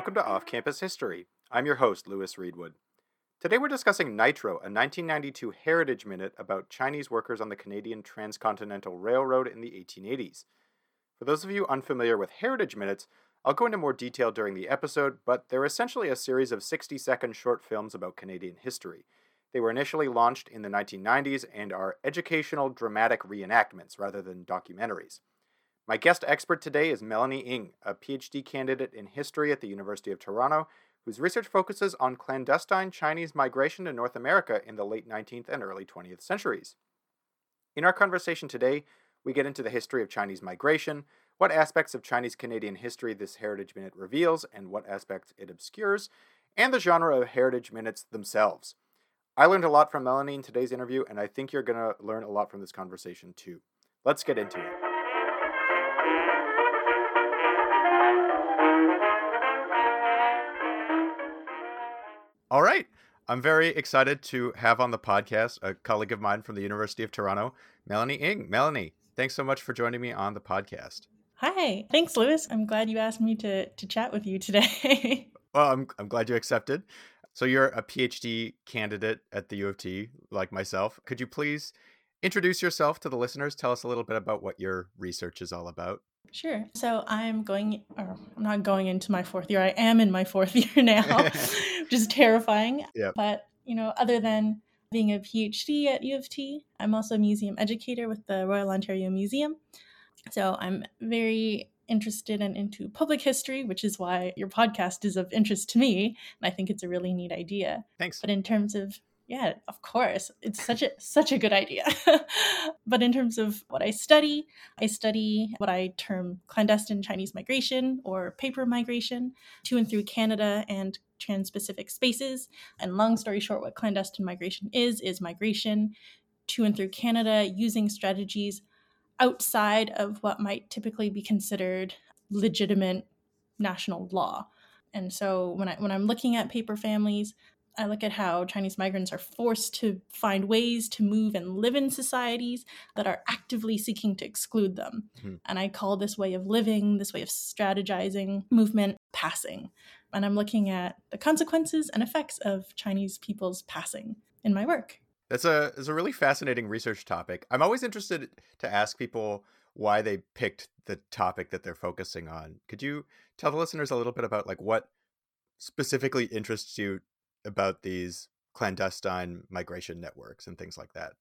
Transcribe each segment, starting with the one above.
Welcome to Off Campus History. I'm your host, Lewis Reedwood. Today we're discussing Nitro, a 1992 Heritage Minute about Chinese workers on the Canadian Transcontinental Railroad in the 1880s. For those of you unfamiliar with Heritage Minutes, I'll go into more detail during the episode, but they're essentially a series of 60 second short films about Canadian history. They were initially launched in the 1990s and are educational dramatic reenactments rather than documentaries. My guest expert today is Melanie Ng, a PhD candidate in history at the University of Toronto, whose research focuses on clandestine Chinese migration to North America in the late 19th and early 20th centuries. In our conversation today, we get into the history of Chinese migration, what aspects of Chinese Canadian history this Heritage Minute reveals, and what aspects it obscures, and the genre of Heritage Minutes themselves. I learned a lot from Melanie in today's interview, and I think you're going to learn a lot from this conversation too. Let's get into it. All right. I'm very excited to have on the podcast a colleague of mine from the University of Toronto, Melanie Ng. Melanie, thanks so much for joining me on the podcast. Hi. Thanks, Lewis. I'm glad you asked me to, to chat with you today. well, I'm, I'm glad you accepted. So, you're a PhD candidate at the U of T, like myself. Could you please introduce yourself to the listeners? Tell us a little bit about what your research is all about. Sure. So I'm going, or I'm not going into my fourth year. I am in my fourth year now, which is terrifying. Yeah. But, you know, other than being a PhD at U of T, I'm also a museum educator with the Royal Ontario Museum. So I'm very interested and into public history, which is why your podcast is of interest to me. And I think it's a really neat idea. Thanks. But in terms of yeah, of course. It's such a such a good idea. but in terms of what I study, I study what I term clandestine Chinese migration or paper migration to and through Canada and trans-Pacific spaces. And long story short, what clandestine migration is is migration to and through Canada using strategies outside of what might typically be considered legitimate national law. And so when I when I'm looking at paper families, I look at how Chinese migrants are forced to find ways to move and live in societies that are actively seeking to exclude them. Mm-hmm. And I call this way of living, this way of strategizing movement, passing. And I'm looking at the consequences and effects of Chinese people's passing in my work. That's a, that's a really fascinating research topic. I'm always interested to ask people why they picked the topic that they're focusing on. Could you tell the listeners a little bit about like what specifically interests you about these clandestine migration networks and things like that.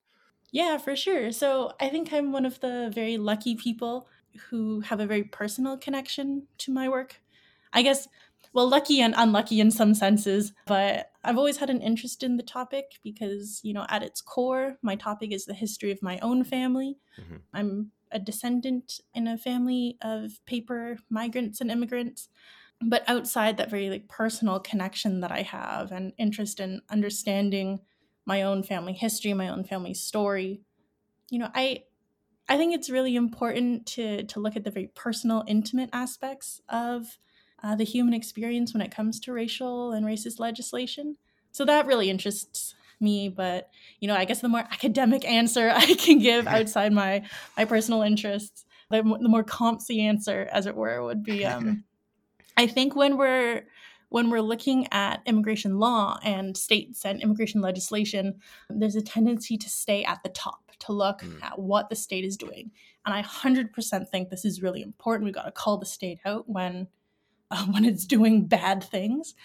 Yeah, for sure. So I think I'm one of the very lucky people who have a very personal connection to my work. I guess, well, lucky and unlucky in some senses, but I've always had an interest in the topic because, you know, at its core, my topic is the history of my own family. Mm-hmm. I'm a descendant in a family of paper migrants and immigrants but outside that very like personal connection that I have and interest in understanding my own family history, my own family story, you know, I I think it's really important to to look at the very personal, intimate aspects of uh, the human experience when it comes to racial and racist legislation. So that really interests me. But you know, I guess the more academic answer I can give outside my my personal interests, the, the more compsy answer, as it were, would be um, I think when we're when we're looking at immigration law and states and immigration legislation, there's a tendency to stay at the top, to look mm. at what the state is doing. And I 100% think this is really important. We've got to call the state out when, uh, when it's doing bad things.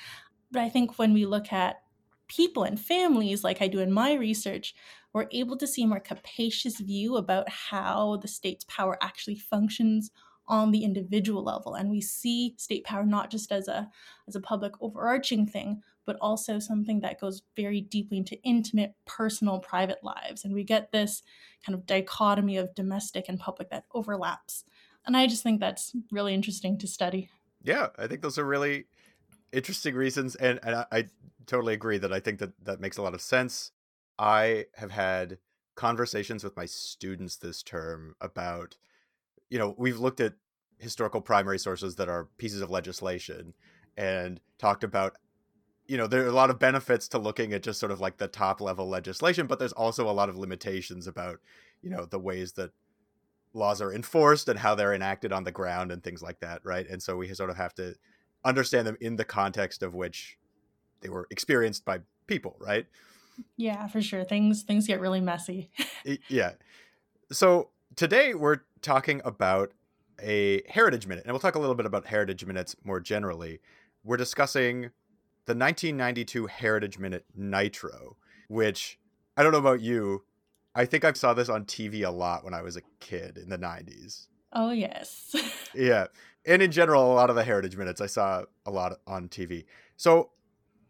But I think when we look at people and families, like I do in my research, we're able to see a more capacious view about how the state's power actually functions on the individual level. And we see state power not just as a as a public overarching thing but also something that goes very deeply into intimate personal private lives. And we get this kind of dichotomy of domestic and public that overlaps. And i just think that's really interesting to study. Yeah i think those are really interesting reasons. And, and I, I totally agree that i think that that makes a lot of sense. I have had conversations with my students this term about you know, we've looked at historical primary sources that are pieces of legislation and talked about you know there are a lot of benefits to looking at just sort of like the top level legislation but there's also a lot of limitations about you know the ways that laws are enforced and how they're enacted on the ground and things like that right and so we sort of have to understand them in the context of which they were experienced by people, right? Yeah, for sure. Things things get really messy. yeah. So today we're talking about a heritage minute, and we'll talk a little bit about heritage minutes more generally. We're discussing the 1992 Heritage Minute Nitro, which I don't know about you. I think I saw this on TV a lot when I was a kid in the 90s. Oh, yes. yeah. And in general, a lot of the Heritage Minutes I saw a lot on TV. So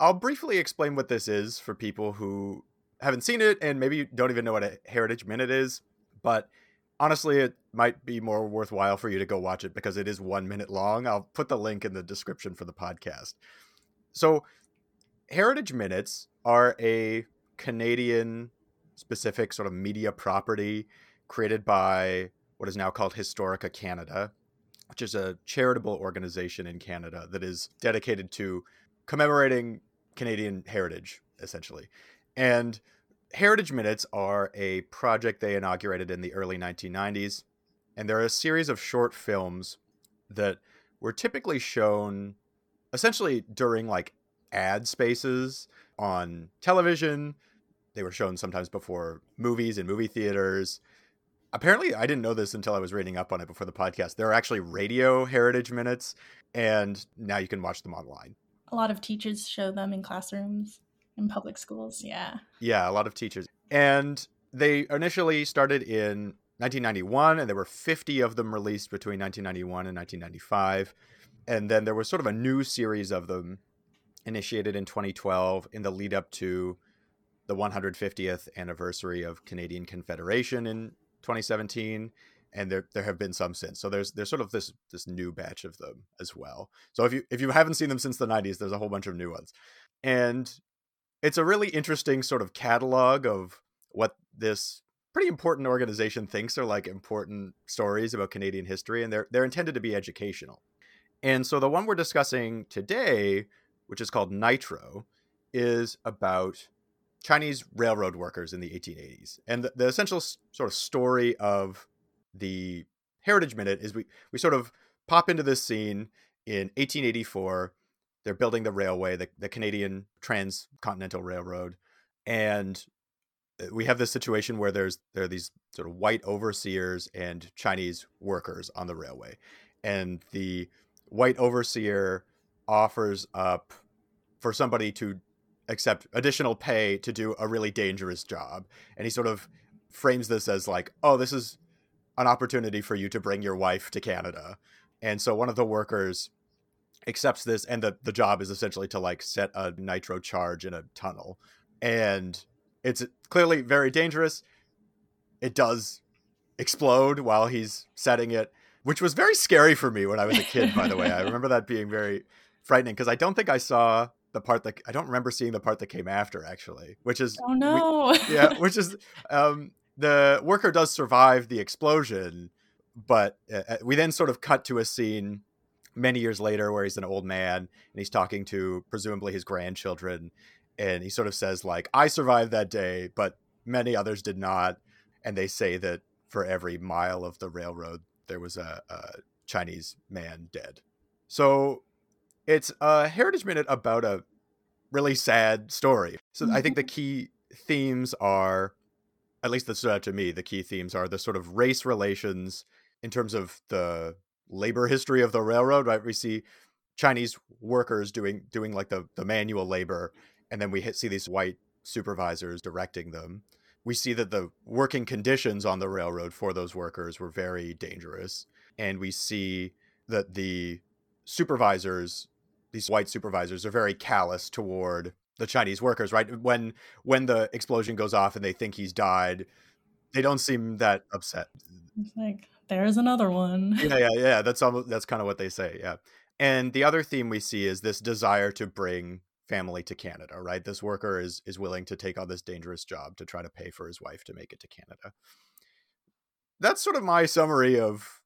I'll briefly explain what this is for people who haven't seen it and maybe don't even know what a Heritage Minute is. But honestly, it might be more worthwhile for you to go watch it because it is one minute long. I'll put the link in the description for the podcast. So, Heritage Minutes are a Canadian specific sort of media property created by what is now called Historica Canada, which is a charitable organization in Canada that is dedicated to commemorating Canadian heritage, essentially. And Heritage Minutes are a project they inaugurated in the early 1990s, and they're a series of short films that were typically shown essentially during like ad spaces on television. They were shown sometimes before movies in movie theaters. Apparently, I didn't know this until I was reading up on it before the podcast. There are actually radio heritage minutes, and now you can watch them online. A lot of teachers show them in classrooms in public schools. Yeah. Yeah, a lot of teachers. And they initially started in 1991, and there were 50 of them released between 1991 and 1995. And then there was sort of a new series of them initiated in 2012 in the lead up to the 150th anniversary of Canadian Confederation in 2017 and there there have been some since. So there's there's sort of this this new batch of them as well. So if you if you haven't seen them since the 90s, there's a whole bunch of new ones. And it's a really interesting sort of catalog of what this pretty important organization thinks are like important stories about Canadian history, and they're they're intended to be educational. And so the one we're discussing today, which is called Nitro, is about Chinese railroad workers in the 1880s. And the, the essential s- sort of story of the Heritage Minute is we we sort of pop into this scene in 1884 they're building the railway, the, the Canadian Transcontinental Railroad, and uh, we have this situation where there's there are these sort of white overseers and Chinese workers on the railway, and the white overseer offers up for somebody to accept additional pay to do a really dangerous job, and he sort of frames this as like, oh, this is an opportunity for you to bring your wife to Canada, and so one of the workers accepts this and the, the job is essentially to like set a nitro charge in a tunnel. And it's clearly very dangerous. It does explode while he's setting it which was very scary for me when i was a kid by the way. I remember that being very frightening because i don't think i saw the part that i don't remember seeing the part that came after actually which is oh no. we, yeah which is um the worker does survive the explosion but uh, we then sort of cut to a scene many years later where he's an old man and he's talking to presumably his grandchildren and he sort of says like i survived that day but many others did not. And they say that for every mile of the railroad there was a, a chinese man dead. So it's a heritage minute about a really sad story. So mm-hmm. i think the key themes are at least that stood out to me the key themes are the sort of race relations in terms of the labor history of the railroad, right? We see Chinese workers doing doing like the the manual labor, and then we hit, see these white supervisors directing them. We see that the working conditions on the railroad for those workers were very dangerous, and we see that the supervisors, these white supervisors, are very callous toward the Chinese workers. Right when when the explosion goes off and they think he's died, they don't seem that upset. It's like there's another one. yeah, yeah, yeah. That's almost that's kind of what they say. Yeah. And the other theme we see is this desire to bring family to Canada, right? This worker is is willing to take on this dangerous job to try to pay for his wife to make it to Canada. That's sort of my summary of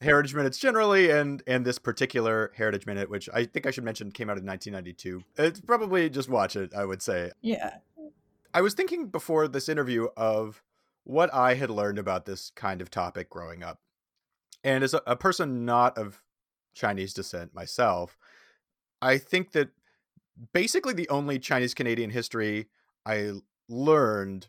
Heritage Minutes generally and and this particular Heritage Minute, which I think I should mention came out in 1992. It's probably just watch it, I would say. Yeah. I was thinking before this interview of what I had learned about this kind of topic growing up. And as a, a person not of Chinese descent myself, I think that basically the only Chinese Canadian history I learned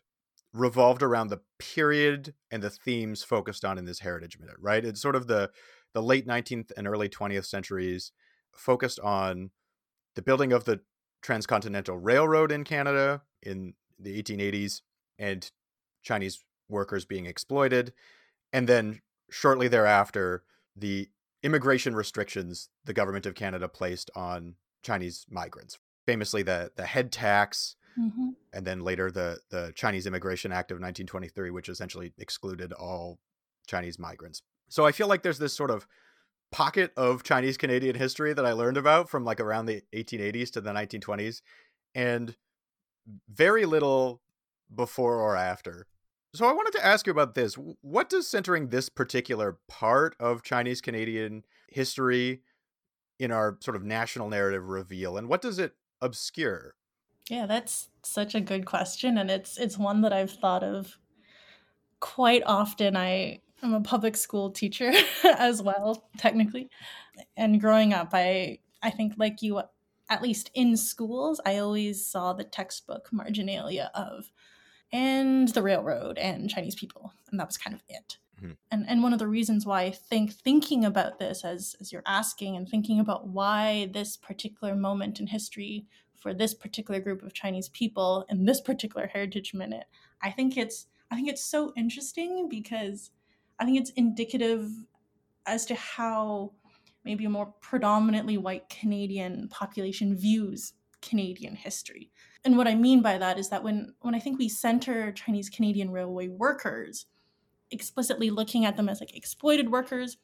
revolved around the period and the themes focused on in this heritage minute, right? It's sort of the the late 19th and early 20th centuries focused on the building of the transcontinental railroad in Canada in the 1880s and Chinese workers being exploited and then shortly thereafter the immigration restrictions the government of Canada placed on Chinese migrants famously the the head tax mm-hmm. and then later the the Chinese Immigration Act of 1923, which essentially excluded all Chinese migrants. So I feel like there's this sort of pocket of Chinese Canadian history that I learned about from like around the 1880s to the 1920s, and very little before or after. So I wanted to ask you about this. What does centering this particular part of Chinese Canadian history in our sort of national narrative reveal, and what does it obscure? Yeah, that's such a good question and it's it's one that I've thought of quite often. I am a public school teacher as well, technically. And growing up, I I think like you at least in schools, I always saw the textbook marginalia of and the railroad and Chinese people, and that was kind of it. Mm-hmm. And and one of the reasons why I think thinking about this as as you're asking and thinking about why this particular moment in history for this particular group of Chinese people in this particular heritage minute. I think it's I think it's so interesting because I think it's indicative as to how maybe a more predominantly white Canadian population views Canadian history. And what I mean by that is that when when I think we center Chinese Canadian railway workers, explicitly looking at them as like exploited workers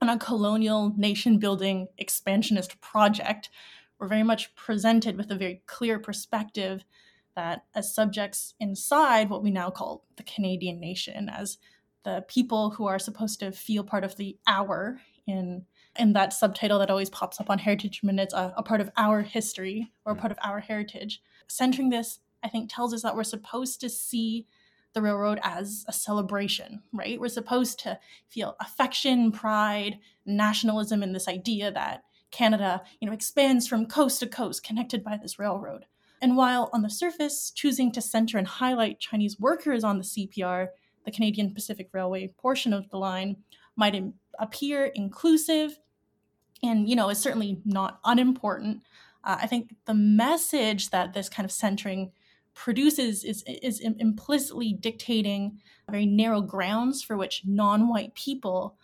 on a colonial nation building expansionist project we're very much presented with a very clear perspective that as subjects inside what we now call the Canadian nation, as the people who are supposed to feel part of the our in in that subtitle that always pops up on heritage minutes a, a part of our history or a part of our heritage centering this i think tells us that we're supposed to see the railroad as a celebration right we're supposed to feel affection pride nationalism in this idea that Canada, you know, expands from coast to coast connected by this railroad. And while on the surface, choosing to center and highlight Chinese workers on the CPR, the Canadian Pacific Railway portion of the line, might appear inclusive and, you know, is certainly not unimportant. Uh, I think the message that this kind of centering produces is, is implicitly dictating very narrow grounds for which non white people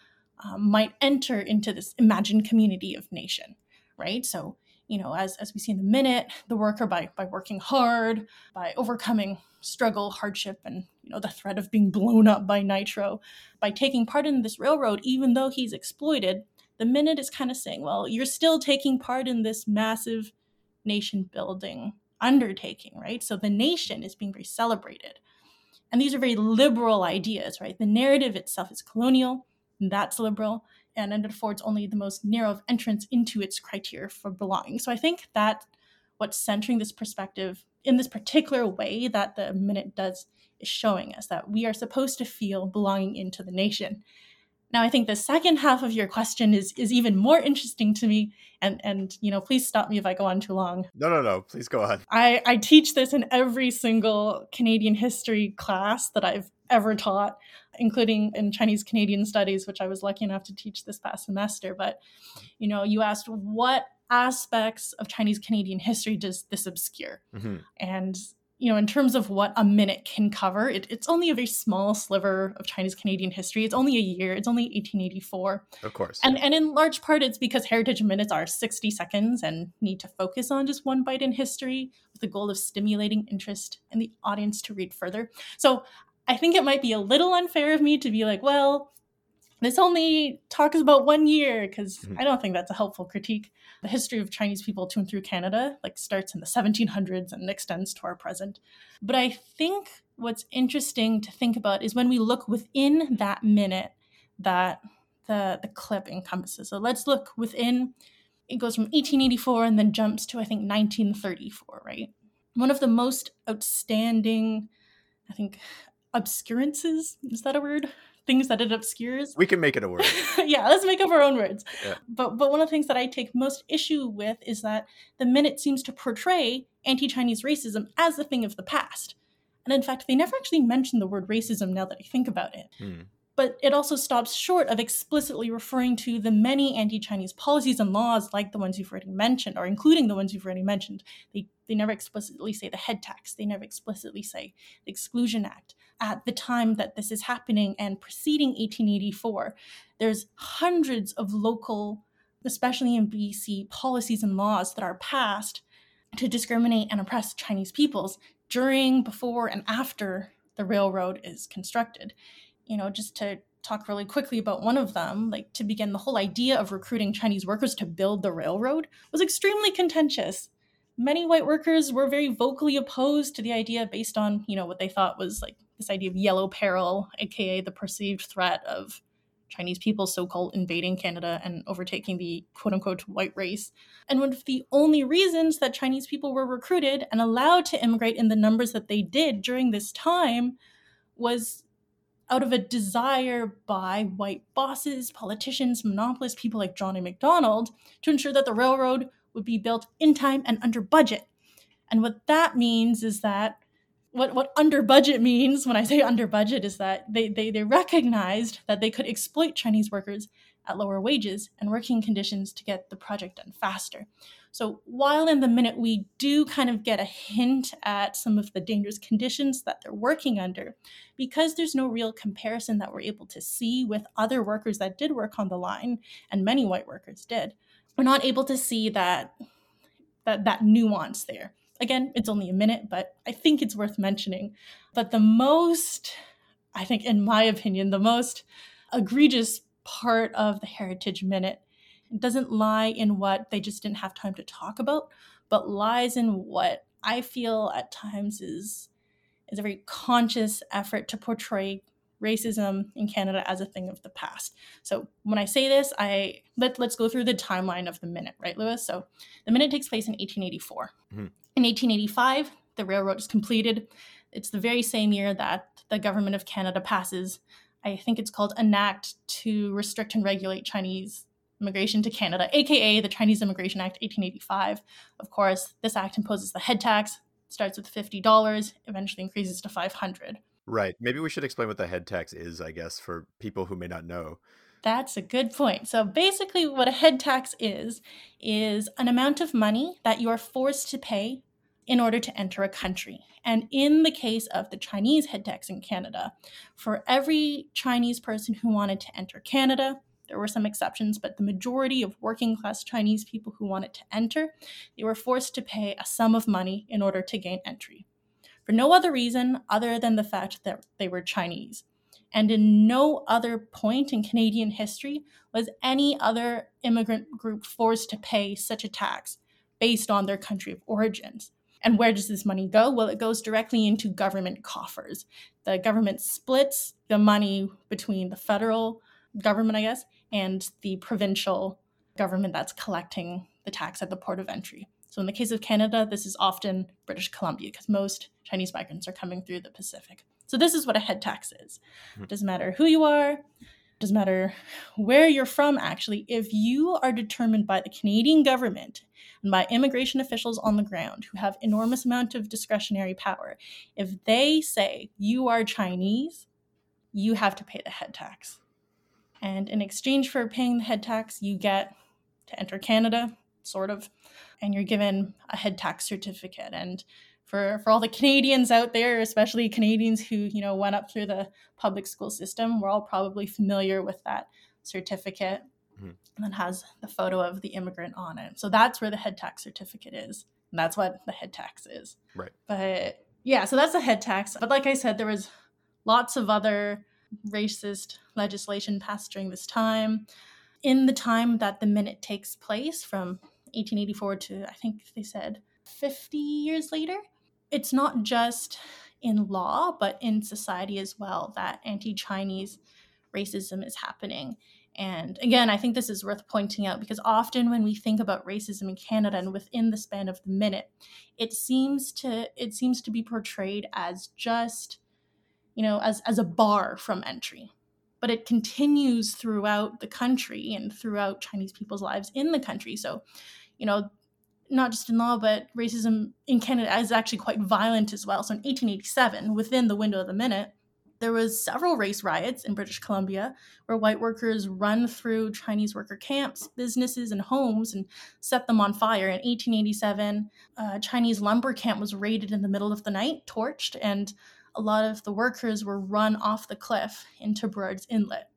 um, might enter into this imagined community of nation, right? So, you know, as, as we see in the minute, the worker by by working hard, by overcoming struggle, hardship, and you know the threat of being blown up by nitro, by taking part in this railroad, even though he's exploited, the minute is kind of saying, well, you're still taking part in this massive nation building undertaking, right? So the nation is being very celebrated. And these are very liberal ideas, right? The narrative itself is colonial and that's liberal and it affords only the most narrow of entrance into its criteria for belonging. So I think that what's centering this perspective in this particular way that the minute does is showing us that we are supposed to feel belonging into the nation. Now I think the second half of your question is is even more interesting to me and and you know please stop me if I go on too long. No no no, please go on. I I teach this in every single Canadian history class that I've ever taught including in Chinese Canadian studies, which I was lucky enough to teach this past semester. But, you know, you asked what aspects of Chinese Canadian history does this obscure? Mm-hmm. And, you know, in terms of what a minute can cover, it, it's only a very small sliver of Chinese Canadian history. It's only a year, it's only 1884. Of course. And, and in large part, it's because heritage minutes are 60 seconds and need to focus on just one bite in history with the goal of stimulating interest in the audience to read further. So I think it might be a little unfair of me to be like, well, this only talks about one year because mm-hmm. I don't think that's a helpful critique. The history of Chinese people to and through Canada like starts in the 1700s and extends to our present. But I think what's interesting to think about is when we look within that minute that the the clip encompasses. So let's look within it goes from 1884 and then jumps to I think 1934, right? One of the most outstanding I think obscurances is that a word things that it obscures. We can make it a word. yeah, let's make up our own words. Yeah. But but one of the things that I take most issue with is that the minute seems to portray anti-Chinese racism as a thing of the past. And in fact, they never actually mention the word racism now that I think about it. Hmm. But it also stops short of explicitly referring to the many anti Chinese policies and laws, like the ones you've already mentioned, or including the ones you've already mentioned. They, they never explicitly say the head tax, they never explicitly say the Exclusion Act. At the time that this is happening and preceding 1884, there's hundreds of local, especially in BC, policies and laws that are passed to discriminate and oppress Chinese peoples during, before, and after the railroad is constructed you know, just to talk really quickly about one of them, like to begin, the whole idea of recruiting Chinese workers to build the railroad was extremely contentious. Many white workers were very vocally opposed to the idea based on, you know, what they thought was like this idea of yellow peril, aka the perceived threat of Chinese people so called invading Canada and overtaking the quote unquote white race. And one of the only reasons that Chinese people were recruited and allowed to immigrate in the numbers that they did during this time was out of a desire by white bosses, politicians, monopolists, people like John A. Macdonald, to ensure that the railroad would be built in time and under budget. And what that means is that what, what under budget means when I say under budget is that they, they, they recognized that they could exploit Chinese workers at lower wages and working conditions to get the project done faster. So, while in the minute we do kind of get a hint at some of the dangerous conditions that they're working under, because there's no real comparison that we're able to see with other workers that did work on the line, and many white workers did, we're not able to see that that, that nuance there. Again, it's only a minute, but I think it's worth mentioning. But the most, I think, in my opinion, the most egregious part of the Heritage Minute doesn't lie in what they just didn't have time to talk about, but lies in what I feel at times is is a very conscious effort to portray racism in Canada as a thing of the past. So when I say this, I let let's go through the timeline of the minute, right, Lewis? So the minute takes place in 1884. Mm-hmm. In 1885, the railroad is completed. It's the very same year that the government of Canada passes, I think it's called an act to restrict and regulate Chinese immigration to Canada, aka the Chinese Immigration Act 1885. Of course, this act imposes the head tax, starts with $50, eventually increases to 500. Right. Maybe we should explain what the head tax is, I guess, for people who may not know. That's a good point. So basically what a head tax is is an amount of money that you are forced to pay in order to enter a country. And in the case of the Chinese head tax in Canada, for every Chinese person who wanted to enter Canada, there were some exceptions, but the majority of working class Chinese people who wanted to enter, they were forced to pay a sum of money in order to gain entry. For no other reason other than the fact that they were Chinese. And in no other point in Canadian history was any other immigrant group forced to pay such a tax based on their country of origins. And where does this money go? Well, it goes directly into government coffers. The government splits the money between the federal government, I guess, and the provincial government that's collecting the tax at the port of entry. So in the case of Canada, this is often British Columbia because most Chinese migrants are coming through the Pacific. So this is what a head tax is. It hmm. doesn't matter who you are, doesn't matter where you're from actually. If you are determined by the Canadian government and by immigration officials on the ground who have enormous amount of discretionary power, if they say you are Chinese, you have to pay the head tax. And in exchange for paying the head tax, you get to enter Canada, sort of, and you're given a head tax certificate. And for, for all the Canadians out there, especially Canadians who, you know, went up through the public school system, we're all probably familiar with that certificate mm-hmm. that has the photo of the immigrant on it. So that's where the head tax certificate is. And that's what the head tax is. Right. But yeah, so that's a head tax. But like I said, there was lots of other racist legislation passed during this time. In the time that the minute takes place, from 1884 to I think they said 50 years later, it's not just in law, but in society as well that anti Chinese racism is happening. And again, I think this is worth pointing out because often when we think about racism in Canada and within the span of the minute, it seems to it seems to be portrayed as just you know, as, as a bar from entry. but it continues throughout the country and throughout Chinese people's lives in the country. So, you know, not just in law, but racism in Canada is actually quite violent as well. So in 1887, within the window of the minute, there was several race riots in British Columbia where white workers run through Chinese worker camps, businesses, and homes and set them on fire. In 1887, a uh, Chinese lumber camp was raided in the middle of the night, torched, and a lot of the workers were run off the cliff into Burrard's Inlet.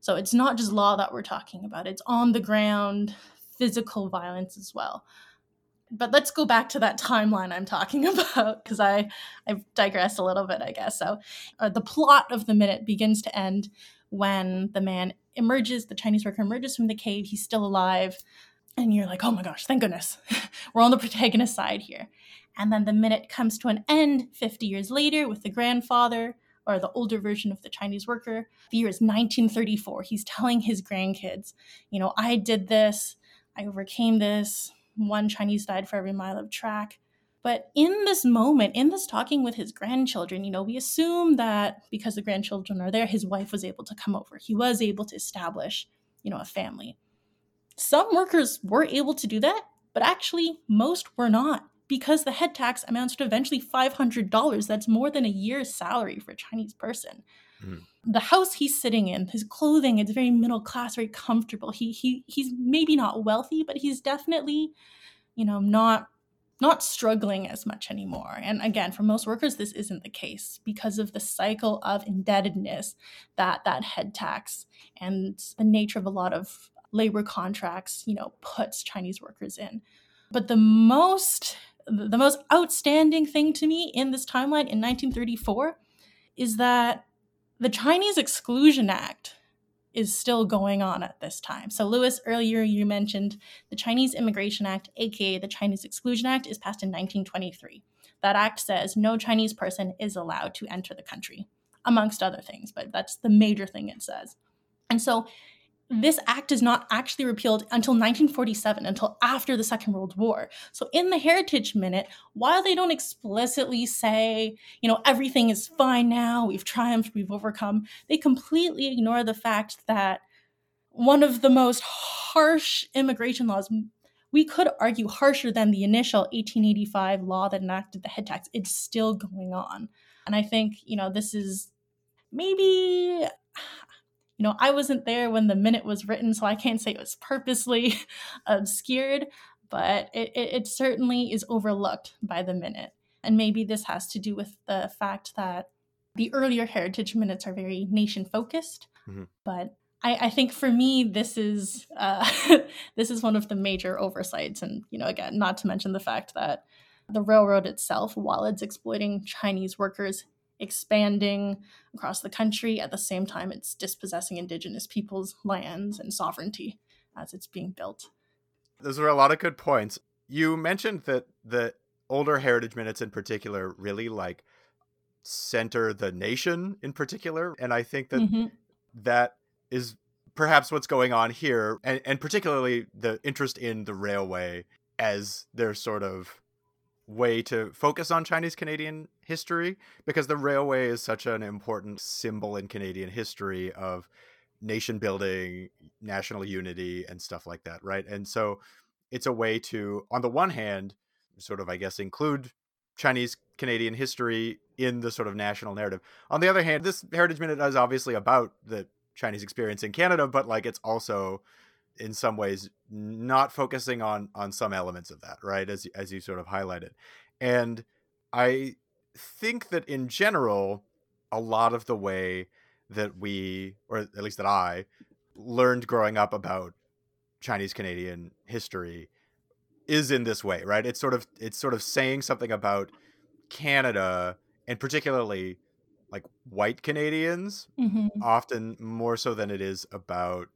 So it's not just law that we're talking about, it's on the ground physical violence as well but let's go back to that timeline I'm talking about because I I've digressed a little bit, I guess. So, uh, the plot of the minute begins to end when the man emerges, the Chinese worker emerges from the cave. He's still alive, and you're like, oh my gosh, thank goodness, we're on the protagonist side here. And then the minute comes to an end 50 years later with the grandfather or the older version of the Chinese worker. The year is 1934. He's telling his grandkids, you know, I did this, I overcame this, one Chinese died for every mile of track. But in this moment, in this talking with his grandchildren, you know, we assume that because the grandchildren are there, his wife was able to come over. He was able to establish, you know, a family. Some workers were able to do that, but actually, most were not because the head tax amounts to eventually $500. That's more than a year's salary for a Chinese person. Mm. The house he's sitting in, his clothing, it's very middle class, very comfortable. He he he's maybe not wealthy, but he's definitely, you know, not not struggling as much anymore. And again, for most workers, this isn't the case because of the cycle of indebtedness that that head tax and the nature of a lot of labor contracts, you know, puts Chinese workers in. But the most the most outstanding thing to me in this timeline in 1934 is that the Chinese Exclusion Act is still going on at this time. So, Lewis, earlier you mentioned the Chinese Immigration Act, aka the Chinese Exclusion Act, is passed in 1923. That act says no Chinese person is allowed to enter the country, amongst other things, but that's the major thing it says. And so, this act is not actually repealed until 1947, until after the Second World War. So, in the Heritage Minute, while they don't explicitly say, you know, everything is fine now, we've triumphed, we've overcome, they completely ignore the fact that one of the most harsh immigration laws, we could argue harsher than the initial 1885 law that enacted the head tax, it's still going on. And I think, you know, this is maybe you know, I wasn't there when the minute was written, so I can't say it was purposely obscured, but it, it, it certainly is overlooked by the minute. And maybe this has to do with the fact that the earlier heritage minutes are very nation focused, mm-hmm. but I, I, think for me this is uh, this is one of the major oversights, and you know, again, not to mention the fact that the railroad itself, while it's exploiting Chinese workers, expanding across the country. At the same time, it's dispossessing Indigenous peoples' lands and sovereignty as it's being built. Those are a lot of good points. You mentioned that the older heritage minutes in particular really like center the nation in particular. And I think that mm-hmm. that is perhaps what's going on here, and, and particularly the interest in the railway as their sort of way to focus on Chinese Canadian history because the railway is such an important symbol in Canadian history of nation building, national unity, and stuff like that, right? And so it's a way to, on the one hand, sort of, I guess, include Chinese Canadian history in the sort of national narrative. On the other hand, this Heritage Minute is obviously about the Chinese experience in Canada, but like it's also in some ways not focusing on on some elements of that right as as you sort of highlighted and i think that in general a lot of the way that we or at least that i learned growing up about chinese canadian history is in this way right it's sort of it's sort of saying something about canada and particularly like white canadians mm-hmm. often more so than it is about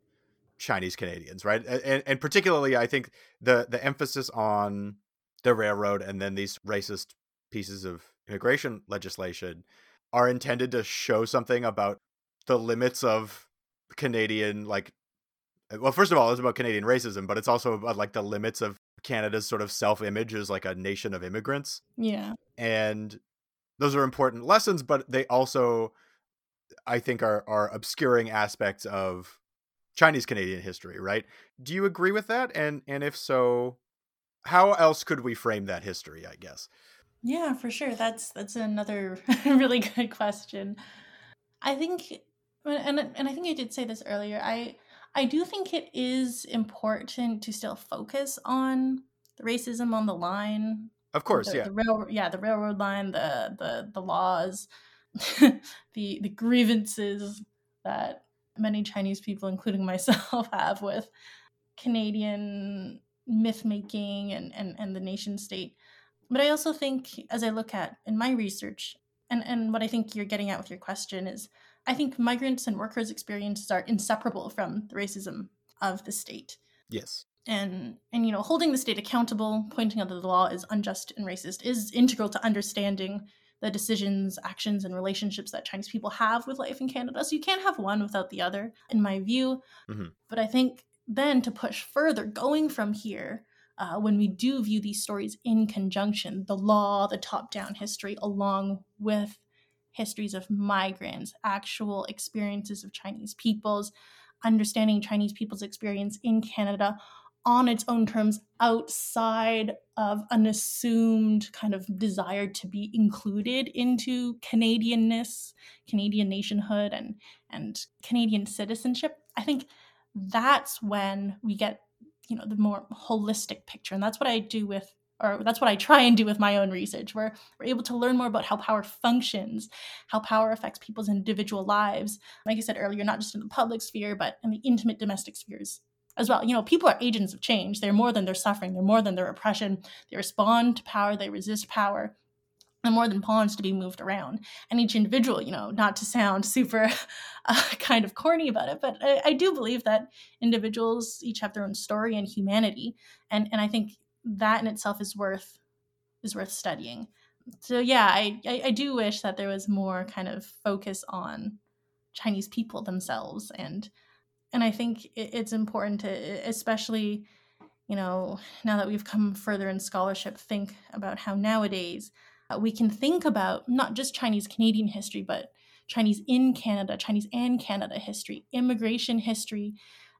Chinese Canadians, right? And, and particularly, I think the the emphasis on the railroad and then these racist pieces of immigration legislation are intended to show something about the limits of Canadian like uh, well first of all it's about Canadian racism but it's also about like the limits of Canada's sort of self-image as like a nation of immigrants. Yeah. And those are important lessons but they also I think are are obscuring aspects of Chinese Canadian history, right? Do you agree with that? And and if so, how else could we frame that history, I guess? Yeah, for sure. That's that's another really good question. I think and and I think I did say this earlier. I I do think it is important to still focus on the racism on the line. Of course, the, yeah. The rail, yeah, the railroad line, the the the laws, the the grievances that many Chinese people, including myself, have with Canadian myth making and, and, and the nation state. But I also think, as I look at in my research, and, and what I think you're getting at with your question is I think migrants and workers' experiences are inseparable from the racism of the state. Yes. And and you know, holding the state accountable, pointing out that the law is unjust and racist is integral to understanding the decisions, actions, and relationships that Chinese people have with life in Canada. So you can't have one without the other, in my view. Mm-hmm. But I think then to push further, going from here, uh, when we do view these stories in conjunction, the law, the top down history, along with histories of migrants, actual experiences of Chinese peoples, understanding Chinese people's experience in Canada on its own terms outside of an assumed kind of desire to be included into Canadianness, Canadian nationhood, and, and Canadian citizenship. I think that's when we get you know the more holistic picture and that's what i do with or that's what I try and do with my own research, where we're able to learn more about how power functions, how power affects people's individual lives. Like I said earlier, not just in the public sphere, but in the intimate domestic spheres as well. You know, people are agents of change. They're more than their suffering, they're more than their oppression. They respond to power, they resist power. And more than pawns to be moved around. And each individual, you know, not to sound super uh, kind of corny about it, but I, I do believe that individuals each have their own story and humanity. And, and I think that in itself is worth is worth studying. So yeah, I, I, I do wish that there was more kind of focus on Chinese people themselves and and I think it's important to especially you know now that we've come further in scholarship think about how nowadays Uh, we can think about not just Chinese Canadian history but Chinese in Canada, Chinese and Canada history, immigration history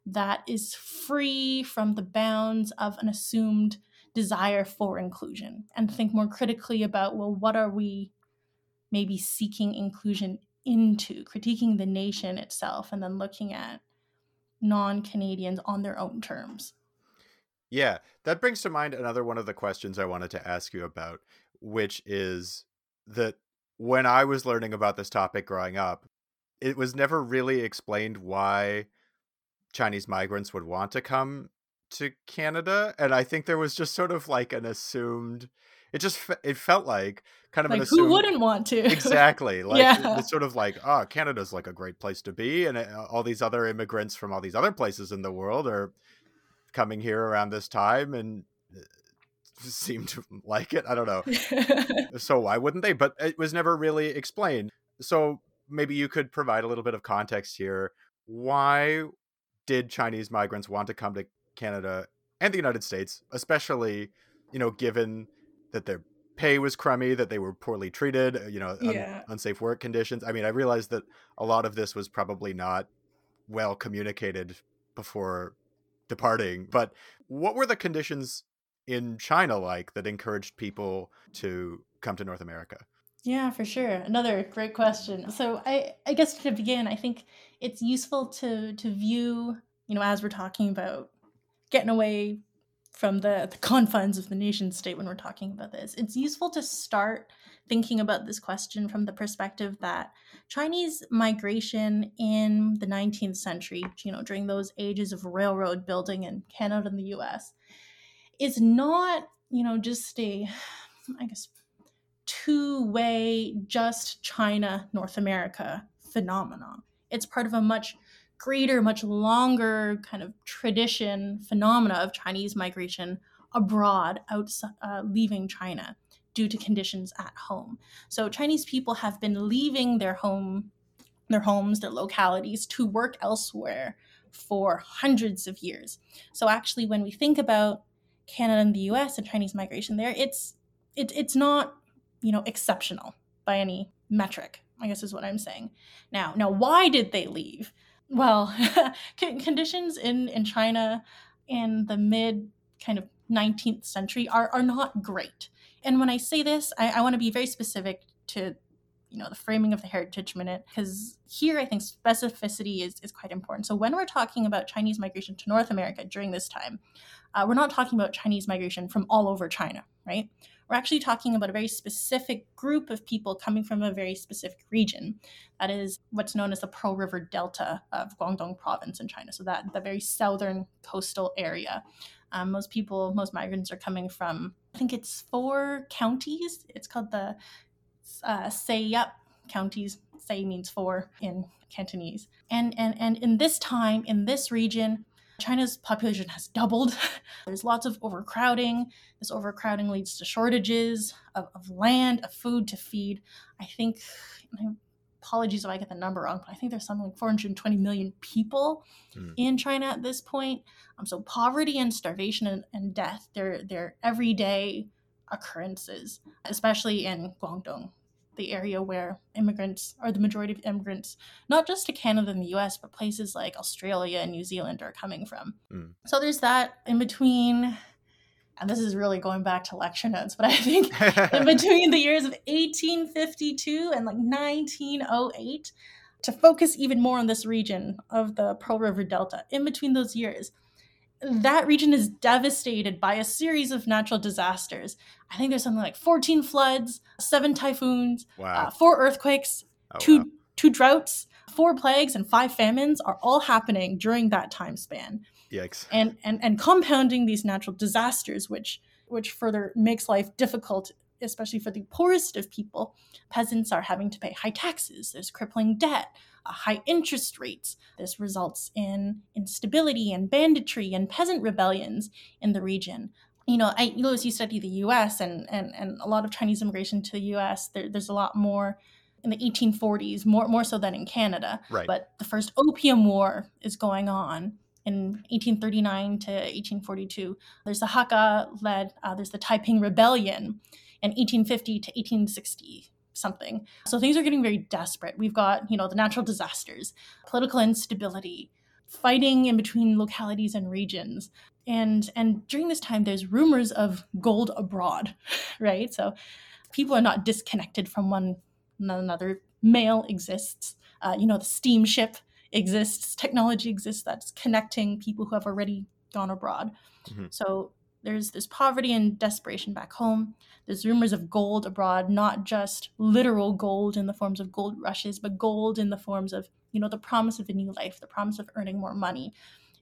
that is free from the bounds of an assumed desire for inclusion. And think more critically about well what are we maybe seeking inclusion into? Critiquing the nation itself and then looking at non-canadians on their own terms. Yeah that brings to mind another one of the questions i wanted to ask you about which is that when i was learning about this topic growing up it was never really explained why chinese migrants would want to come to Canada, and I think there was just sort of like an assumed. It just it felt like kind of like an assumed, who wouldn't want to exactly like yeah. it's sort of like oh Canada's like a great place to be, and uh, all these other immigrants from all these other places in the world are coming here around this time and seem to like it. I don't know. so why wouldn't they? But it was never really explained. So maybe you could provide a little bit of context here. Why did Chinese migrants want to come to Canada and the United States, especially, you know, given that their pay was crummy, that they were poorly treated, uh, you know, yeah. un- unsafe work conditions. I mean, I realized that a lot of this was probably not well communicated before departing, but what were the conditions in China like that encouraged people to come to North America? Yeah, for sure. Another great question. So I, I guess to begin, I think it's useful to to view, you know, as we're talking about getting away from the, the confines of the nation state when we're talking about this. It's useful to start thinking about this question from the perspective that Chinese migration in the 19th century, you know, during those ages of railroad building in Canada and the US, is not, you know, just a, I guess, two way, just China, North America phenomenon. It's part of a much greater, much longer kind of tradition phenomena of Chinese migration abroad, outside, uh, leaving China due to conditions at home. So Chinese people have been leaving their home, their homes, their localities to work elsewhere for hundreds of years. So actually, when we think about Canada and the U.S. and Chinese migration there, it's it, it's not you know exceptional by any metric I guess is what I'm saying. Now, now why did they leave? Well, conditions in in China in the mid kind of 19th century are are not great. And when I say this, I, I want to be very specific to you know the framing of the heritage minute because here i think specificity is, is quite important so when we're talking about chinese migration to north america during this time uh, we're not talking about chinese migration from all over china right? We're actually talking about a very specific group of people coming from a very specific region. That is what's known as the pearl river delta of guangdong province in china. So that the very southern coastal area. Um, most people most migrants are coming from i think it's four counties. It's called the uh, Sze Yup counties. Sze means four in Cantonese. And, and, and in this time, in this region, China's population has doubled. There's lots of overcrowding. This overcrowding leads to shortages of, of land, of food to feed. I think, apologies if I get the number wrong, but I think there's something like 420 million people mm. in China at this point. Um, so poverty and starvation and, and death, they're, they're everyday occurrences, especially in Guangdong, the area where immigrants are the majority of immigrants, not just to Canada and the US, but places like Australia and New Zealand are coming from. Mm. So there's that in between. And this is really going back to lecture notes, but I think in between the years of 1852 and like 1908, to focus even more on this region of the Pearl River Delta, in between those years, that region is devastated by a series of natural disasters. I think there's something like 14 floods, seven typhoons, wow. uh, four earthquakes, oh, two wow. two droughts, four plagues, and five famines are all happening during that time span. Yikes! And and and compounding these natural disasters, which which further makes life difficult, especially for the poorest of people. Peasants are having to pay high taxes. There's crippling debt uh, high interest rates. This results in instability and banditry and peasant rebellions in the region. You know, I, Lewis, you study the U.S. and and and a lot of Chinese immigration to the U.S. There, there's a lot more in the 1840s, more more so than in Canada. Right. But the first Opium War is going on in 1839 to 1842. There's the Hakka-led. Uh, there's the Taiping Rebellion in 1850 to 1860 something. So things are getting very desperate. We've got, you know, the natural disasters, political instability, fighting in between localities and regions. And and during this time there's rumors of gold abroad, right? So people are not disconnected from one another. Mail exists. Uh, you know, the steamship exists, technology exists that's connecting people who have already gone abroad. Mm-hmm. So there's this poverty and desperation back home. There's rumors of gold abroad, not just literal gold in the forms of gold rushes, but gold in the forms of, you know, the promise of a new life, the promise of earning more money.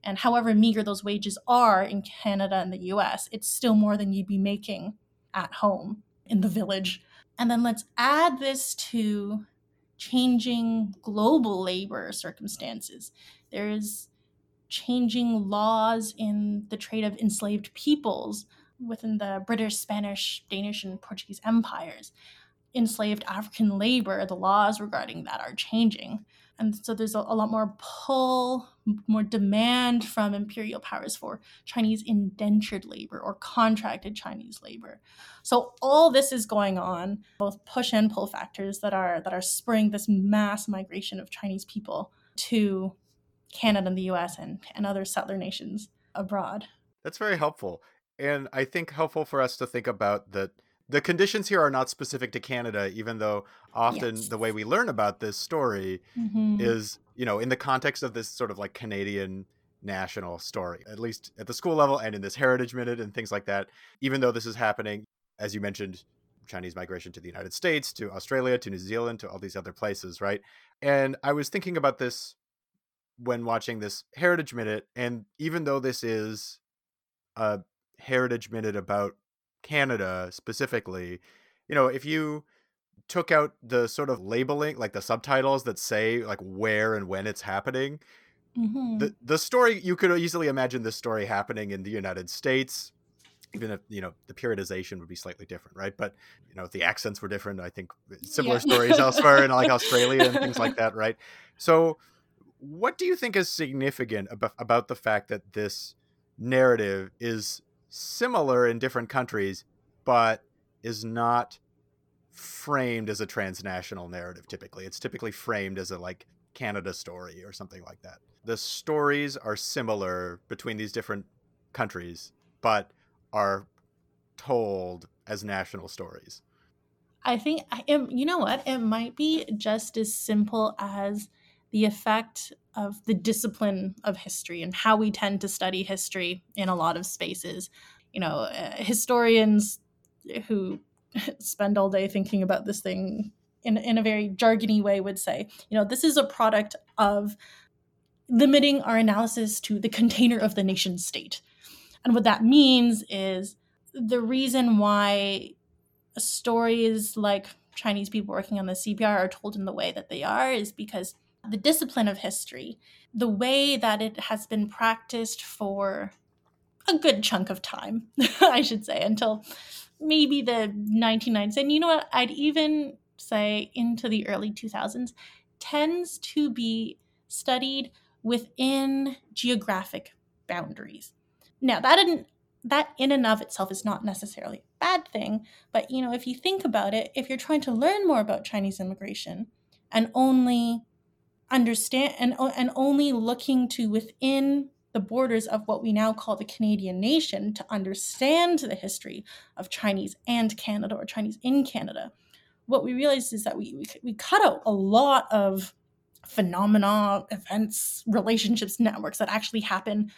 And however meager those wages are in Canada and the US, it's still more than you'd be making at home in the village. And then let's add this to changing global labor circumstances. There's changing laws in the trade of enslaved peoples within the British, Spanish, Danish, and Portuguese empires. Enslaved African labor, the laws regarding that are changing. And so there's a, a, lot more pull, more demand from imperial powers for Chinese indentured labor or contracted Chinese labor. So all this is going on, both push and pull factors that are that are spurring this mass migration of Chinese people to Canada and the US and, and other settler nations abroad. That's very helpful. And I think helpful for us to think about that the conditions here are not specific to Canada, even though often yes. the way we learn about this story mm-hmm. is, you know, in the context of this sort of like Canadian national story, at least at the school level and in this Heritage Minute and things like that. Even though this is happening, as you mentioned, Chinese migration to the United States, to Australia, to New Zealand, to all these other places, right? And I was thinking about this when watching this Heritage Minute. And even though this is a Heritage Minute about Canada specifically, you know, if you took out the sort of labeling, like the subtitles that say like where and when it's happening, mm-hmm. the the story you could easily imagine this story happening in the United States. Even if you know the periodization would be slightly different, right? But you know if the accents were different, I think similar yeah. stories elsewhere in like Australia and things like that, right? So what do you think is significant about, about the fact that this narrative is similar in different countries, but is not framed as a transnational narrative typically. It's typically framed as a like Canada story or something like that. The stories are similar between these different countries, but are told as national stories. I think I am, you know what? It might be just as simple as the effect of the discipline of history and how we tend to study history in a lot of spaces. You know, uh, historians who spend all day thinking about this thing in, in a very jargony way would say, you know, this is a product of limiting our analysis to the container of the nation state. And what that means is the reason why stories like Chinese people working on the CPR are told in the way that they are is because the discipline of history, the way that it has been practiced for a good chunk of time, I should say, until maybe the 1990s. And you know what? I'd even say into the early 2000s, tends to be studied within geographic boundaries. Now, that didn't that in and of itself is not necessarily a bad thing, but you know, if you think about it, if you're trying to learn more about Chinese immigration and only understand and, and only looking to within the borders of what we now call the Canadian nation to understand the history of Chinese and Canada or Chinese in Canada, what we realized is that we, we, we cut out a lot of phenomena, events, relationships, networks that actually happen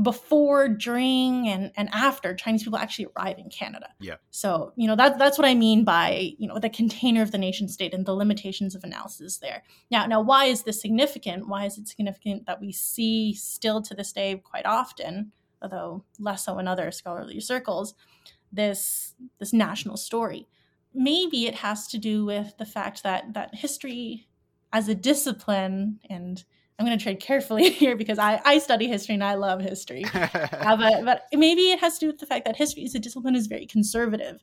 before, during, and, and after Chinese people actually arrive in Canada. Yeah. So, you know, that, that's what I mean by, you know, the container of the nation state and the limitations of analysis there. Now, now, why is this significant? Why is it significant that we see still to this day quite often, although less so in other scholarly circles, this this national story? Maybe it has to do with the fact that that history as a discipline and I'm going to tread carefully here because I, I study history and I love history. uh, but, but maybe it has to do with the fact that history as a discipline is very conservative.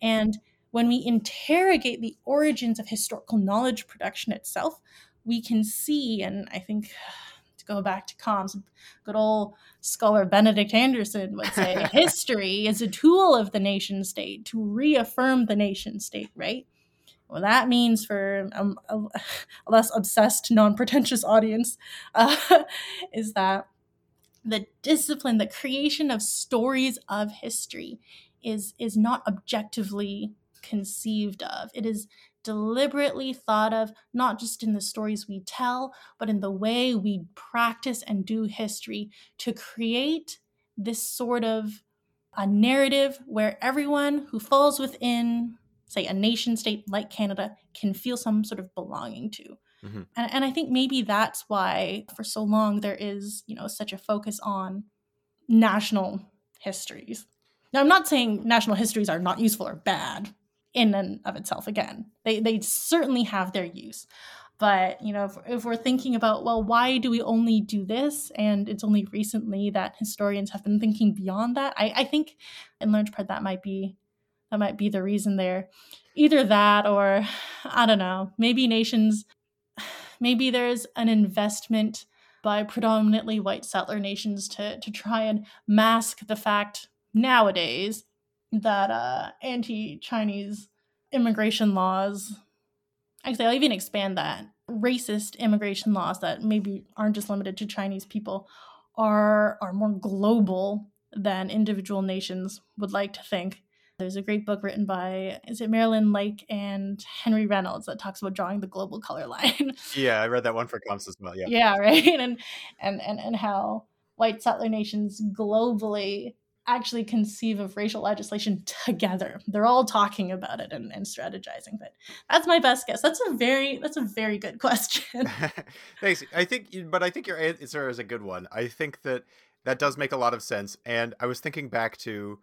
And when we interrogate the origins of historical knowledge production itself, we can see, and I think to go back to comps, good old scholar Benedict Anderson would say, history is a tool of the nation state to reaffirm the nation state, right? What that means for a, a, less obsessed, non pretentious audience uh, is that the discipline, the creation of stories of history is, is not objectively conceived of. It is deliberately thought of, not just in the stories we tell, but in the way we practice and do history to create this sort of a narrative where everyone who falls within say a nation state like Canada can feel some sort of belonging to. Mm-hmm. And, and I think maybe that's why for so long there is, you know, such a focus on national histories. Now I'm not saying national histories are not useful or bad in and of itself again. They they certainly have their use. But you know, if, if, we're thinking about, well, why do we only do this? And it's only recently that historians have been thinking beyond that. I, I think, in large part, that might be that might be the reason there. Either that or I don't know, maybe nations maybe there's an investment by predominantly white settler nations to to try and mask the fact nowadays that uh, anti-Chinese immigration laws actually I'll even expand that racist immigration laws that maybe aren't just limited to Chinese people are are more global than individual nations would like to think there's a great book written by is it Marilyn Lake and Henry Reynolds that talks about drawing the global color line. yeah, I read that one for comps as well. Yeah. Yeah, right. And and and and how white settler nations globally actually conceive of racial legislation together. They're all talking about it and, and strategizing. But that's my best guess. That's a very that's a very good question. Thanks. I think, but I think your answer is a good one. I think that that does make a lot of sense. And I was thinking back to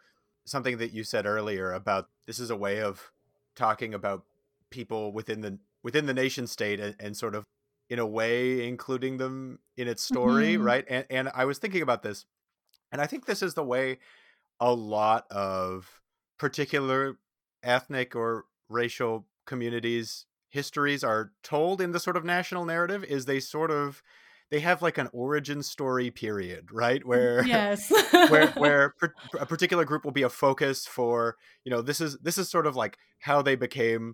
something that you said earlier about this is a way of talking about people within the within the nation state and, and sort of in a way including them in its story mm-hmm. right and and i was thinking about this and i think this is the way a lot of particular ethnic or racial communities histories are told in the sort of national narrative is they sort of they have like an origin story period, right? Mm, where yes, where where per, a particular group will be a focus for you know this is this is sort of like how they became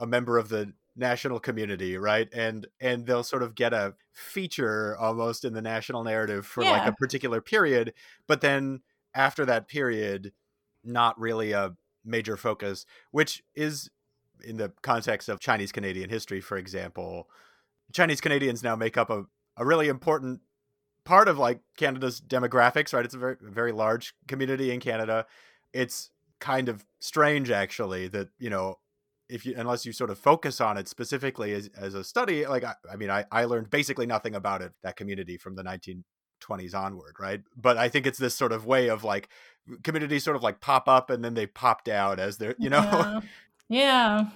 a member of the national community right and and they'll sort of get a feature almost in the national narrative for yeah. like a particular period but then after that period not really a major focus which is in the context of chinese canadian history for example chinese canadians now make up a, a really important part of like canada's demographics right? It's a very very large community in canada. It's kind of strange actually that you know if you unless you sort of focus on it specifically as, as a study like I, I mean I, I learned basically nothing about it that community from the 1920s onward right? But i think it's this sort of way of like communities sort of like pop up and then they pop down as they're you know? Yeah.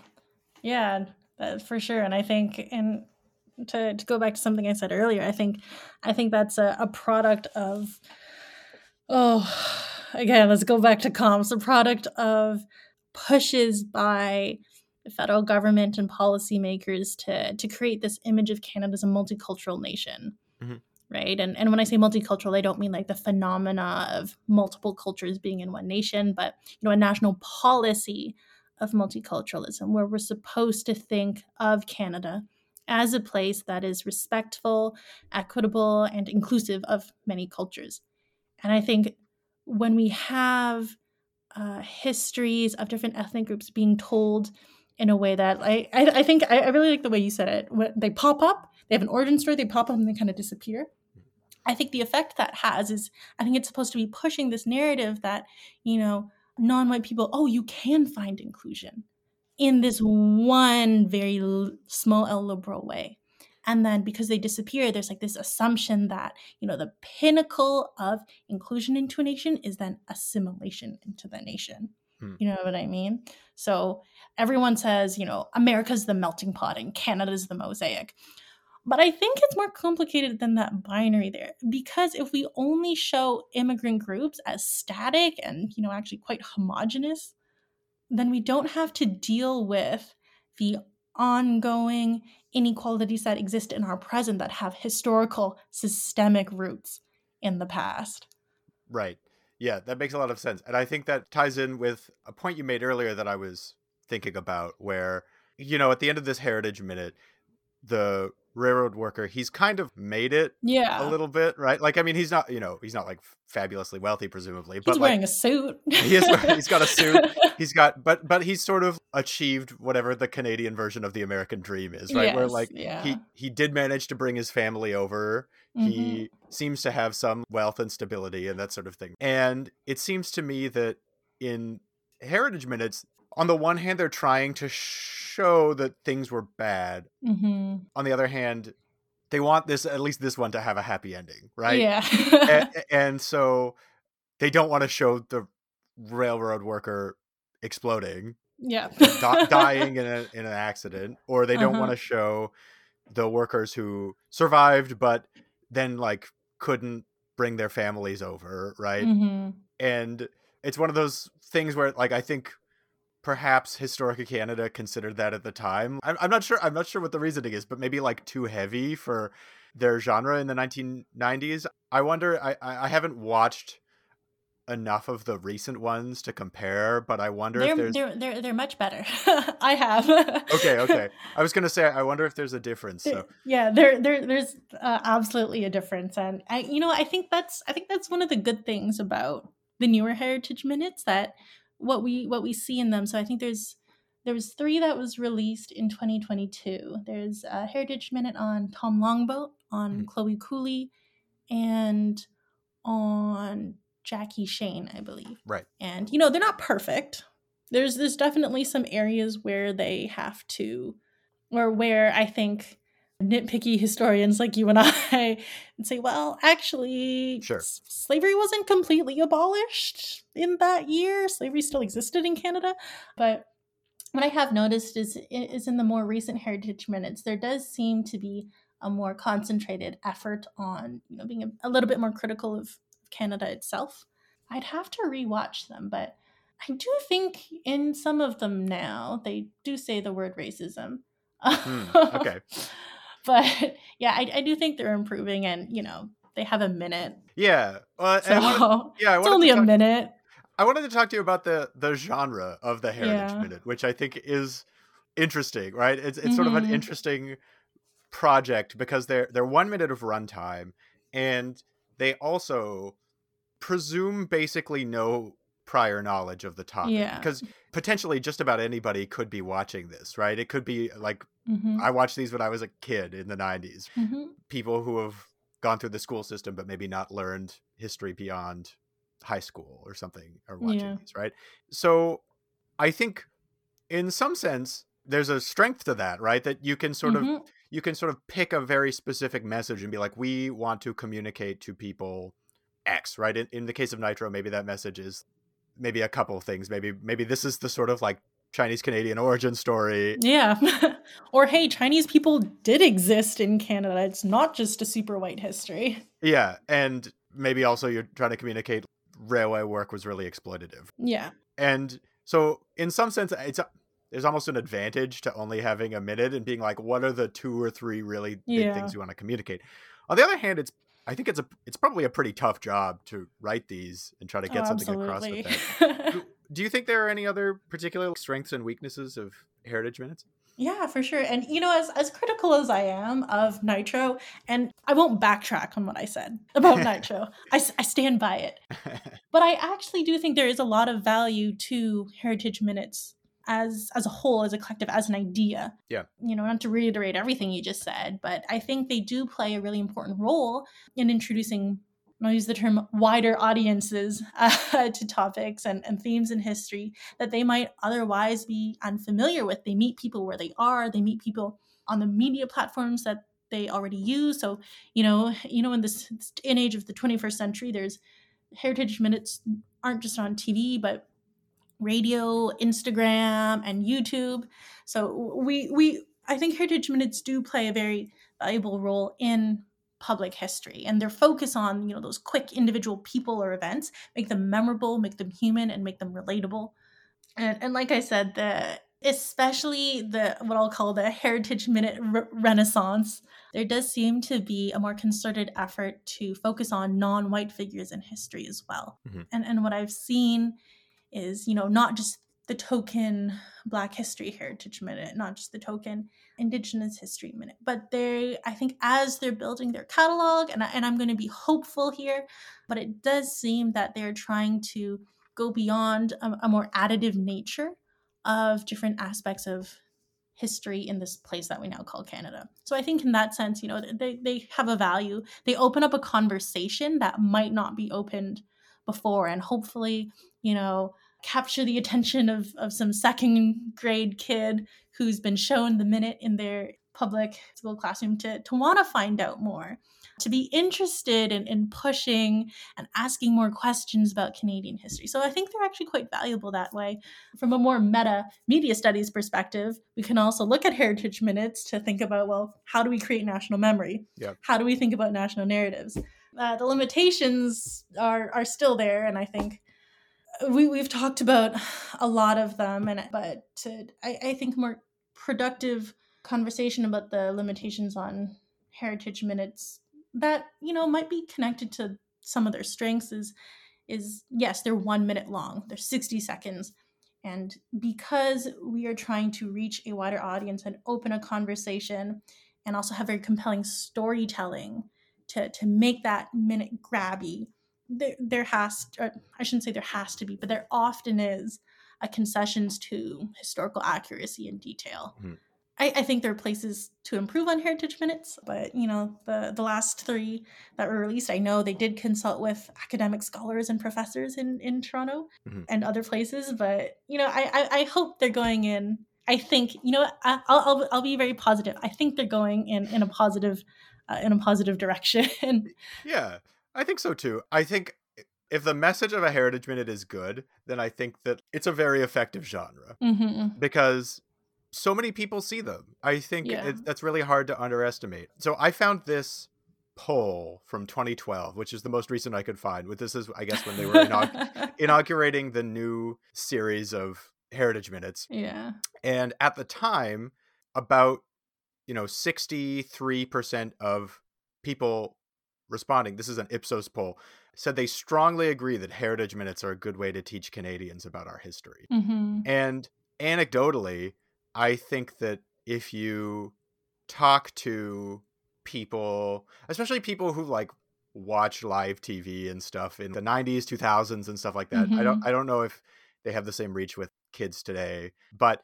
Yeah, yeah for sure. And i think and to, to go back to something i said earlier i think i think that's a, a product of oh again let's go back to comps a product of pushes by the federal government and policymakers to to create this image of Canada as a multicultural nation. Mm-hmm. Right. And and when I say multicultural, I don't mean like the phenomena of multiple cultures being in one nation, but you know, a national policy of multiculturalism where we're supposed to think of Canada as a place that is respectful, equitable, and inclusive of many cultures. And I think when we have uh, histories of different ethnic groups being told in a way that I I, I think I, I, really like the way you said it. When they pop up, they have an origin story, they pop up and they kind of disappear. I think the effect that has is I think it's supposed to be pushing this narrative that, you know, non-white people, oh, you can find inclusion in this one very l- small L liberal way. And then because they disappear, there's like this assumption that, you know, the pinnacle of inclusion into a nation is then assimilation into the nation. Hmm. You know what I mean? So everyone says, you know, America's the melting pot and Canada's the mosaic. But I think it's more complicated than that binary there because if we only show immigrant groups as static and, you know, actually quite homogenous, then we don't have to deal with the ongoing inequalities that exist in our present that have historical systemic roots in the past. Right. Yeah, that makes a lot of sense. And I think that ties in with a point you made earlier that I was thinking about where, you know, at the end of this Heritage Minute, the railroad worker. He's kind of made it yeah. a little bit right? Like i mean he's not you know he's not like fabulously wealthy presumably he's but he's wearing like, a suit. He is he's got a suit. He's got but but he's sort of achieved whatever the canadian version of the american dream is right? Yes, where like yeah. he he did manage to bring his family over. Mm-hmm. he seems to have some wealth and stability and that sort of thing. And it seems to me that in heritage minutes on the one hand they're trying to show that things were bad mm-hmm. on the other hand they want this at least this one to have a happy ending right yeah and, and, so they don't want to show the railroad worker exploding yeah di- dying in, a, in an accident or they don't uh-huh. want to show the workers who survived but then like couldn't bring their families over right mm-hmm. and it's one of those things where like i think perhaps Historica Canada considered that at the time. I'm, I'm not sure. I'm not sure what the reasoning is, but maybe like too heavy for their genre in the 1990s. I wonder. I I haven't watched enough of the recent ones to compare, but I wonder they're, if there's they're they're they're much better. I have. okay, okay. I was gonna say I wonder if there's a difference. So yeah, there there there's uh, absolutely a difference, and I you know I think that's I think that's one of the good things about the newer heritage minutes that what we what we see in them. So I think there's there was three that was released in 2022. There's a Heritage Minute on Tom Longboat, on mm-hmm. Chloe Cooley, and on Jackie Shane, I believe. Right. And you know they're not perfect. There's there's definitely some areas where they have to, or where I think nitpicky historians like you and I and say, well, actually, sure. s- slavery wasn't completely abolished in that year. Slavery still existed in Canada. But what I have noticed is, is in the more recent heritage minutes, there does seem to be a more concentrated effort on, you know, being a, a little bit more critical of Canada itself. I'd have to rewatch them, but I do think in some of them now they do say the word racism. Mm, okay. but yeah, I, I do think they're improving, and you know they have a minute. Yeah, uh, So wanted, yeah, I it's only a minute. I wanted to talk to you about the the genre of the Heritage Yeah. Minute, which I think is interesting, right? It's it's sort of an Mhm. interesting project because they're they're one minute of runtime, and they also presume basically no prior knowledge of the topic Yeah. because potentially just about anybody could be watching this right? It could be like hmm i watched these when i was a kid in the 90s hmm people who have gone through the school system but maybe not learned history beyond high school or something are watching Yeah. these right? So i think in some sense there's a strength to that right? That you can sort of Mhm. you can sort of pick a very specific message and be like we want to communicate to people x right? In, in the case of nitro maybe that message is maybe a couple of things maybe maybe this is the sort of like chinese canadian origin story Yeah. or hey, Chinese people did exist in Canada. It's not just a super white history. yeah and maybe also you're trying to communicate railway work was really exploitative Yeah. and so in some sense it's a, there's almost an advantage to only having a minute and being like what are the two or three really big Yeah. things you want to communicate on the other hand it's i think it's a it's probably a pretty tough job to write these and try to oh, get Oh, something across with absolutely. that do, do you think there are any other particular strengths and weaknesses of heritage minutes yeah, for sure. And you know, as as critical as I am of Nitro, and I won't backtrack on what I said about Nitro. I, I stand by it. But I actually do think there is a lot of value to Heritage Minutes as as a whole, as a collective, as an idea. Yeah. You know, not to reiterate everything you just said, but I think they do play a really important role in introducing. I'll use the term wider audiences uh, to topics and, and themes in history that they might otherwise be unfamiliar with. They meet people where they are. They meet people on the media platforms that they already use. So, you know, you know, in this in age of the 21st century, there's heritage minutes aren't just on TV, but radio, Instagram, and YouTube. So we we I think heritage minutes do play a very valuable role in public history and their focus on you know those quick individual people or events make them memorable make them human and make them relatable and, and like i said the especially the what i'll call the heritage minute re- renaissance there does seem to be a more concerted effort to focus on non-white figures in history as well Mhm. and and what i've seen is you know not just the token black history heritage minute not just the token indigenous history minute but they i think as they're building their catalog and, I, and i'm going to be hopeful here but it does seem that they're trying to go beyond a, a more additive nature of different aspects of history in this place that we now call canada. So i think in that sense you know they, they have a value. They open up a conversation that might not be opened before and hopefully you know capture the attention of, of some second grade kid who's been shown the minute in their public school classroom to, to want to find out more, to be interested in, in pushing and asking more questions about Canadian history. So I think they're actually quite valuable that way. From a more meta media studies perspective, we can also look at heritage minutes to think about, well, how do we create national memory? Yep. How do we think about national narratives? Uh, the limitations are, are still there, and I think we we've talked about a lot of them and but to, I, I think more productive conversation about the limitations on heritage minutes that you know might be connected to some of their strengths is is yes they're one minute long they're 60 seconds and because we are trying to reach a wider audience and open a conversation and also have very compelling storytelling to to make that minute grabby there there has or I shouldn't say there has to be, but there often is a concessions to historical accuracy and detail. Mhm. I, I think there are places to improve on heritage minutes, but you know the the last three that were released, I know they did consult with academic scholars and professors in in Toronto Mhm. and other places, but you know I, I I hope they're going in. I think you know I, I'll, I'll I'll be very positive. I think they're going in in a positive uh, in a positive direction. Yeah, I think so too. I think if the message of a heritage minute is good, then I think that it's a very effective genre hmm because so many people see them. I think Yeah. it, that's really hard to underestimate. So I found this poll from 2012, which is the most recent I could find. With this is, I guess, when they were inaug- inaugurating the new series of heritage minutes. yeah. And at the time, about you know, 63% of people responding, this is an Ipsos poll, said they strongly agree that heritage minutes are a good way to teach Canadians about our history. Mm-hmm. And anecdotally, I think that if you talk to people, especially people who like watch live TV and stuff in the 90s, 2000s and stuff like that. I don't I don't know if they have the same reach with kids today, but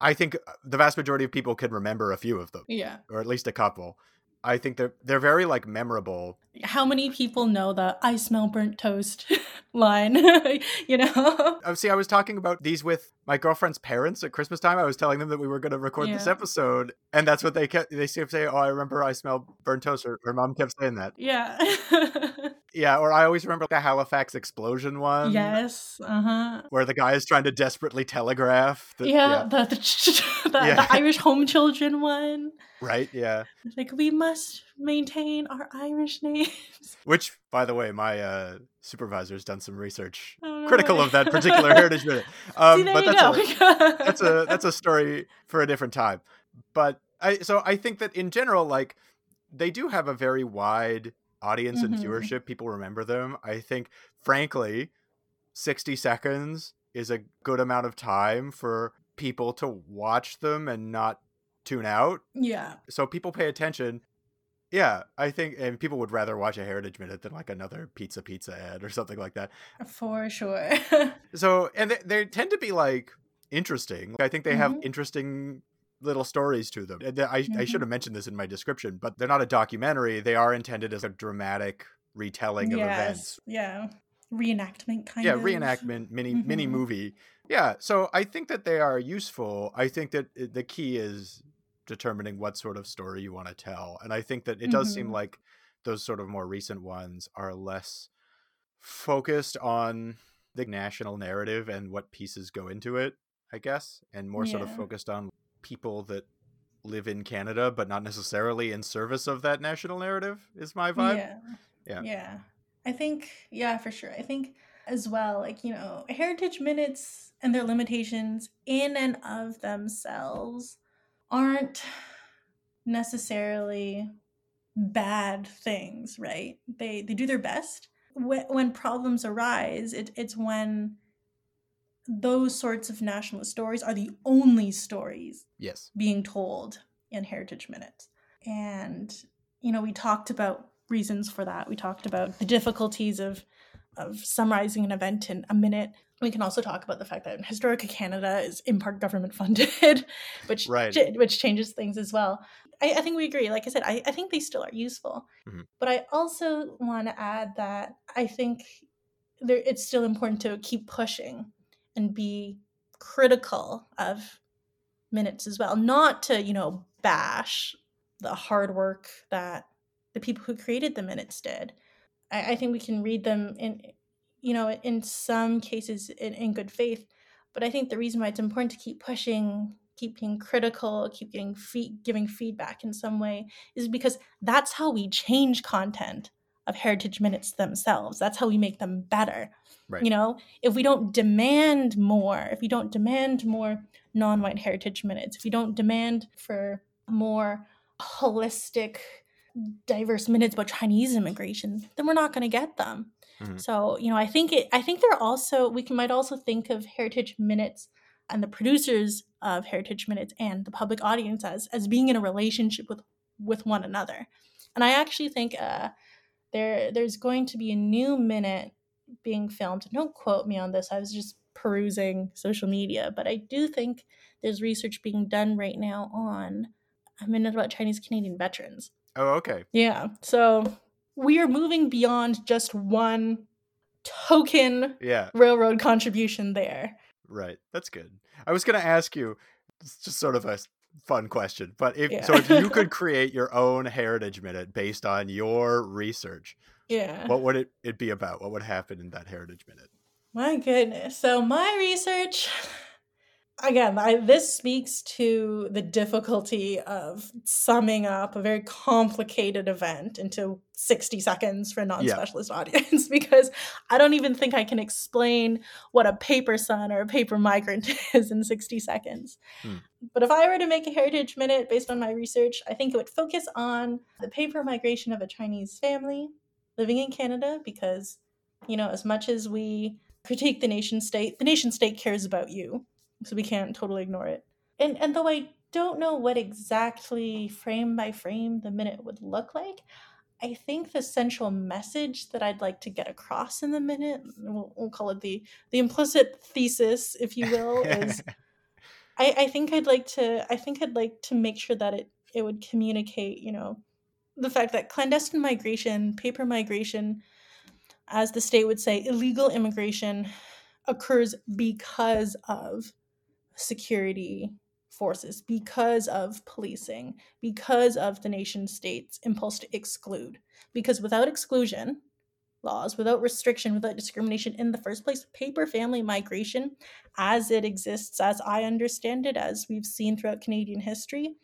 I think uh, the vast majority of people can remember a few of them, Yeah. or at least a couple. I think they're they're very like memorable. How many people know the I smell burnt toast line? you know? Uh, See, I was talking about these with my girlfriend's parents at Christmas time. I was telling them that we were going to record this episode, and that's what they kept. They kept saying, "Oh, I remember I smell burnt toast." Or her mom kept saying that. Yeah. Yeah, or I always remember the Halifax explosion one. yes. Uh huh. where the guy is trying to desperately telegraph. The, Yeah, The, the, the, Yeah. the Irish home children one. right. Yeah. Like, we must maintain our Irish names. Which, by the way, my uh, supervisor's done some research Oh, critical of that particular heritage minute. Um, See, but that's a, that's a that's a story for a different time. But I so I think that in general, like they do have a very wide audience and Mhm. viewership. People remember them. I think, frankly, sixty seconds is a good amount of time for people to watch them and not tune out. yeah. so people pay attention. Yeah, I think, and people would rather watch a Heritage Minute than like another Pizza Pizza ad or something like that. For sure. So, and they, they tend to be like interesting. I think they have Mhm. interesting little stories to them. I, I Mhm. should have mentioned this in my description, but they're not a documentary. They are intended as a dramatic retelling of events. Yeah. Reenactment kind yeah of. Yeah, reenactment mini mini Mhm. movie yeah so i think that they are useful i think that the key is determining what sort of story you want to tell and i think that it does seem Mhm. like those sort of more recent ones are less focused on the national narrative and what pieces go into it i guess and more sort of focused on people that live in canada but not necessarily in service of that national narrative is my vibe Yeah. Yeah. Yeah. I think, yeah, for sure. I think as well, like, you know, heritage minutes and their limitations in and of themselves aren't necessarily bad things, right? They they do their best. When, when problems arise, it, it's when those sorts of nationalist stories are the only stories yes being told in Heritage Minutes. And, you know, we talked about reasons for that. We talked about the difficulties of of summarizing an event in a minute. We can also talk about the fact that Historica Canada is in part government funded, which Right. ch- which changes things as well. I, I think we agree. Like I said, I, I think they still are useful. Mhm. But I also want to add that I think there, it's still important to keep pushing and be critical of minutes as well. Not to you know bash the hard work that the people who created the minutes did. I, I think we can read them in you know in some cases in, in good faith but i think the reason why it's important to keep pushing keep being critical keep getting giving feedback in some way is because that's how we change content of heritage minutes themselves that's how we make them better Right. you know if we don't demand more if we don't demand more non-white heritage minutes if we don't demand for more holistic diverse minutes about chinese immigration then we're not going to get them Mhm. so you know i think it i think they're also we can might also think of heritage minutes and the producers of heritage minutes and the public audience as as being in a relationship with with one another and i actually think uh there there's going to be a new minute being filmed don't quote me on this i was just perusing social media but i do think there's research being done right now on a minute about chinese canadian veterans oh okay yeah so we are moving beyond just one token yeah railroad contribution there Right. That's good. I was going to ask you, it's just sort of a fun question, but if Yeah. so, if you could create your own heritage minute based on your research, yeah what would it, it be about? What would happen in that heritage minute? My goodness. So my research again, I, this speaks to the difficulty of summing up a very complicated event into 60 seconds for a non specialist yeah. audience because I don't even think I can explain what a paper son or a paper migrant is in 60 seconds. Hmm. But if I were to make a heritage minute based on my research, I think it would focus on the paper migration of a Chinese family living in Canada because, you know, as much as we critique the nation state, the nation state cares about you so we can't totally ignore it. And and though I don't know what exactly frame by frame the minute would look like, I think the central message that I'd like to get across in the minute, we'll, we'll call it the the implicit thesis, if you will, is I, I think I'd like to I think I'd like to make sure that it it would communicate, you know, the fact that clandestine migration, paper migration, as the state would say, illegal immigration occurs because of security forces because of policing, because of the nation state's impulse to exclude. Because without exclusion laws, without restriction, without discrimination in the first place, paper family migration, as it exists, as I understand it, as we've seen throughout Canadian history,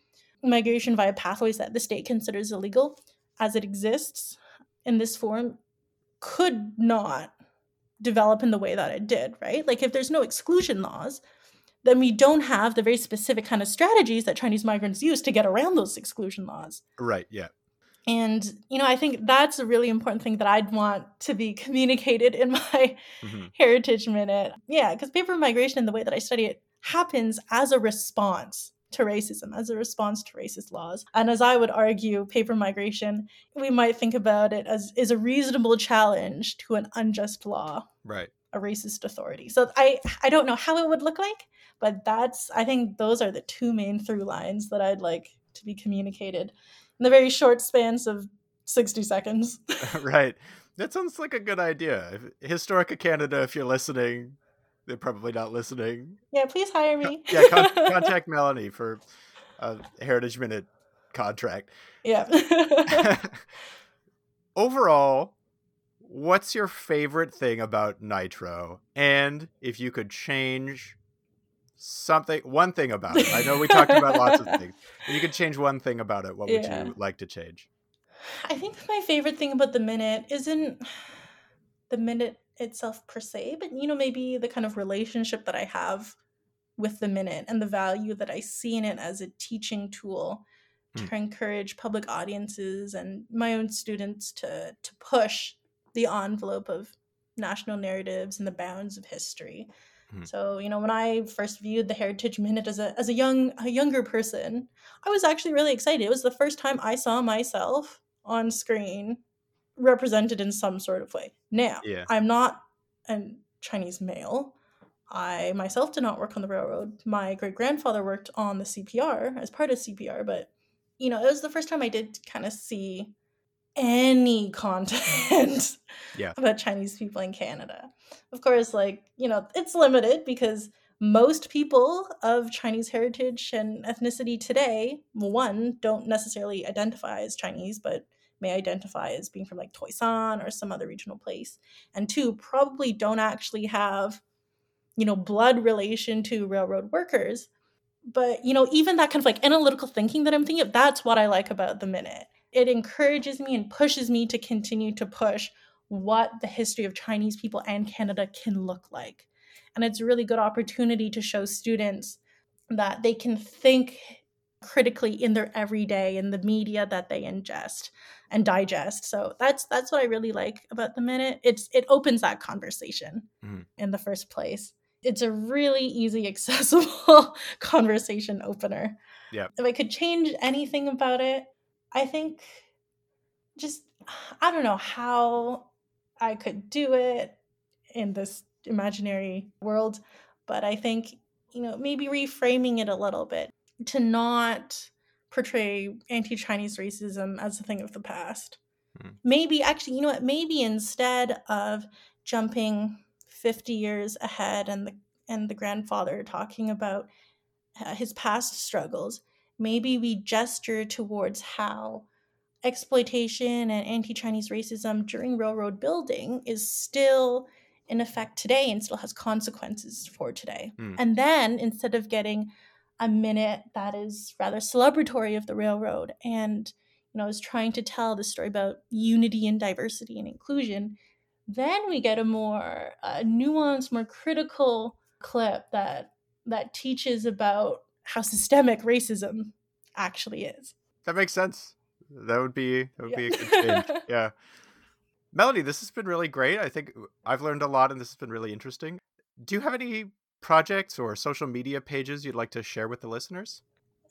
migration via pathways that the state considers illegal, as it exists in this form, could not develop in the way that it did, right? Like if there's no exclusion laws, then we don't have the very specific kind of strategies that Chinese migrants use to get around those exclusion laws. Right, yeah. And, you know, I think that's a really important thing that I'd want to be communicated in my mm-hmm. Heritage Minute. Yeah, because paper migration, in the way that I study it, happens as a response to racism, as a response to racist laws. And as I would argue, paper migration, we might think about it as is a reasonable challenge to an unjust law. Right. A racist authority. So I I don't know how it would look like, but that's i think those are the two main through lines that i'd like to be communicated in the very short spans of 60 seconds. Right. That sounds like a good idea. Historica canada if you're listening they're probably not listening. Yeah please hire me. yeah con- contact melanie for a heritage minute contract. Yeah. Overall what's your favorite thing about nitro and if you could change something one thing about it i know we talked about lots of things you could change one thing about it what yeah. would you like to change i think my favorite thing about the minute isn't the minute itself per se but you know maybe the kind of relationship that i have with the minute and the value that i see in it as a teaching tool hmm. to encourage public audiences and my own students to to push the envelope of national narratives and the bounds of history Mm-hmm. So, you know, when I first viewed the Heritage Minute as a as a young a younger person, I was actually really excited. It was the first time I saw myself on screen represented in some sort of way. Now, yeah. I'm not a Chinese male. I myself did not work on the railroad. My great grandfather worked on the CPR as part of CPR, but you know, it was the first time I did kind of see any content yeah. about Chinese people in Canada. Of course, like, you know, it's limited because most people of Chinese heritage and ethnicity today, one, don't necessarily identify as Chinese, but may identify as being from like Toisan or some other regional place. And two, probably don't actually have, you know, blood relation to railroad workers. But, you know, even that kind of like analytical thinking that I'm thinking of, that's what I like about the minute it encourages me and pushes me to continue to push what the history of Chinese people and Canada can look like. And it's a really good opportunity to show students that they can think critically in their everyday in the media that they ingest and digest. So that's that's what I really like about the minute. It's it opens that conversation mm-hmm. in the first place. It's a really easy accessible conversation opener. Yeah. If I could change anything about it, I think just I don't know how I could do it in this imaginary world, but I think you know maybe reframing it a little bit to not portray anti-Chinese racism as a thing of the past. Mm. Maybe actually, you know what? Maybe instead of jumping 50 years ahead and the and the grandfather talking about uh, his past struggles, maybe we gesture towards how exploitation and anti Chinese racism during railroad building is still in effect today and still has consequences for today. Hmm. And then instead of getting a minute that is rather celebratory of the railroad and you know is trying to tell the story about unity and diversity and inclusion, then we get a more uh, nuanced, more critical clip that that teaches about how systemic racism actually is. That makes sense. That would be that would yeah. be a good change. yeah. Melanie, this has been really great. I think I've learned a lot and this has been really interesting. Do you have any projects or social media pages you'd like to share with the listeners?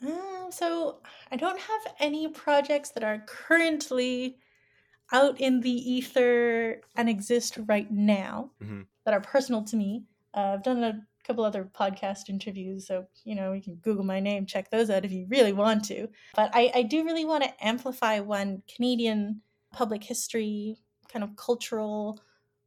Uh, so, I don't have any projects that are currently out in the ether and exist right now mm-hmm. that are personal to me. Uh, I've done a couple other podcast interviews, so you know you can Google my name, check those out if you really want to. But I, I do really want to amplify one Canadian public history kind of cultural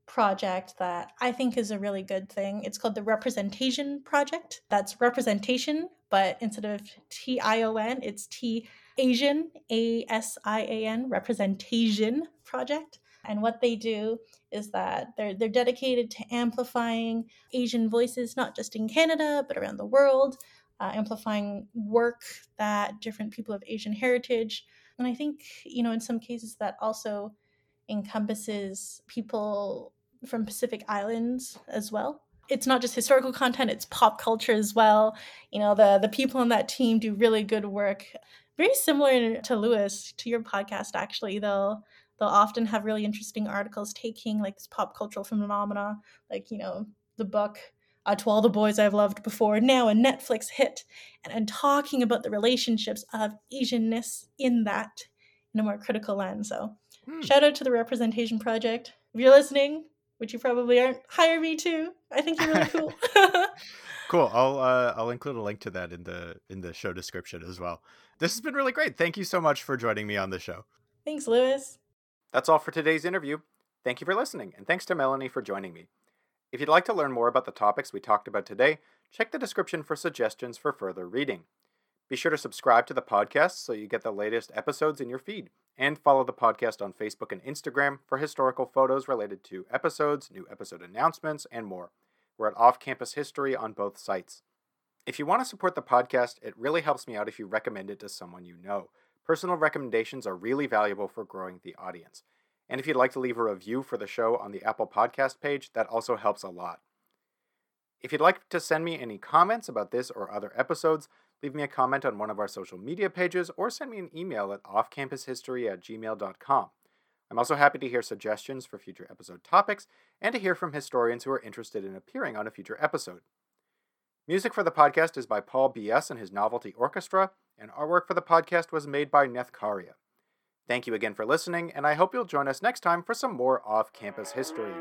project that I think is a really good thing. It's called the RepresentAsian Project. That's representation, but instead of T I O N, it's T Asian, A S I A N, RepresentAsian Project. And what they do is that they're they're dedicated to amplifying Asian voices, not just in Canada but around the world, uh, amplifying work that different people of Asian heritage. And I think you know in some cases that also encompasses people from Pacific Islands as well. It's not just historical content, it's pop culture as well. You know, the the people on that team do really good work. Very similar to Lewis, to your podcast actually. They'll they'll often have really interesting articles taking like this pop cultural phenomena, like, you know, the book uh, to all the boys I've loved before, now a Netflix hit, and, and talking about the relationships of Asianness in that in a more critical lens. So Hmm. Shout out to the RepresentAsian Project. If you're listening, which you probably aren't, hire me too. I think you're really cool. cool. I'll uh, I'll include a link to that in the in the show description as well. This has been really great. Thank you so much for joining me on the show. Thanks, Lewis. That's all for today's interview. Thank you for listening, and thanks to Melanie for joining me. If you'd like to learn more about the topics we talked about today, check the description for suggestions for further reading. Be sure to subscribe to the podcast so you get the latest episodes in your feed, and follow the podcast on Facebook and Instagram for historical photos related to episodes, new episode announcements, and more. We're at Off Campus History on both sites. If you want to support the podcast, it really helps me out if you recommend it to someone you know. Personal recommendations are really valuable for growing the audience. And if you'd like to leave a review for the show on the Apple Podcast page, that also helps a lot. If you'd like to send me any comments about this or other episodes, leave me a comment on one of our social media pages, or send me an email at offcampushistory at gmail.com. I'm also happy to hear suggestions for future episode topics and to hear from historians who are interested in appearing on a future episode. Music for the podcast is by Paul B.S. and his Novelty Orchestra, and artwork for the podcast was made by Nethkaria. Thank you again for listening, and I hope you'll join us next time for some more off campus history.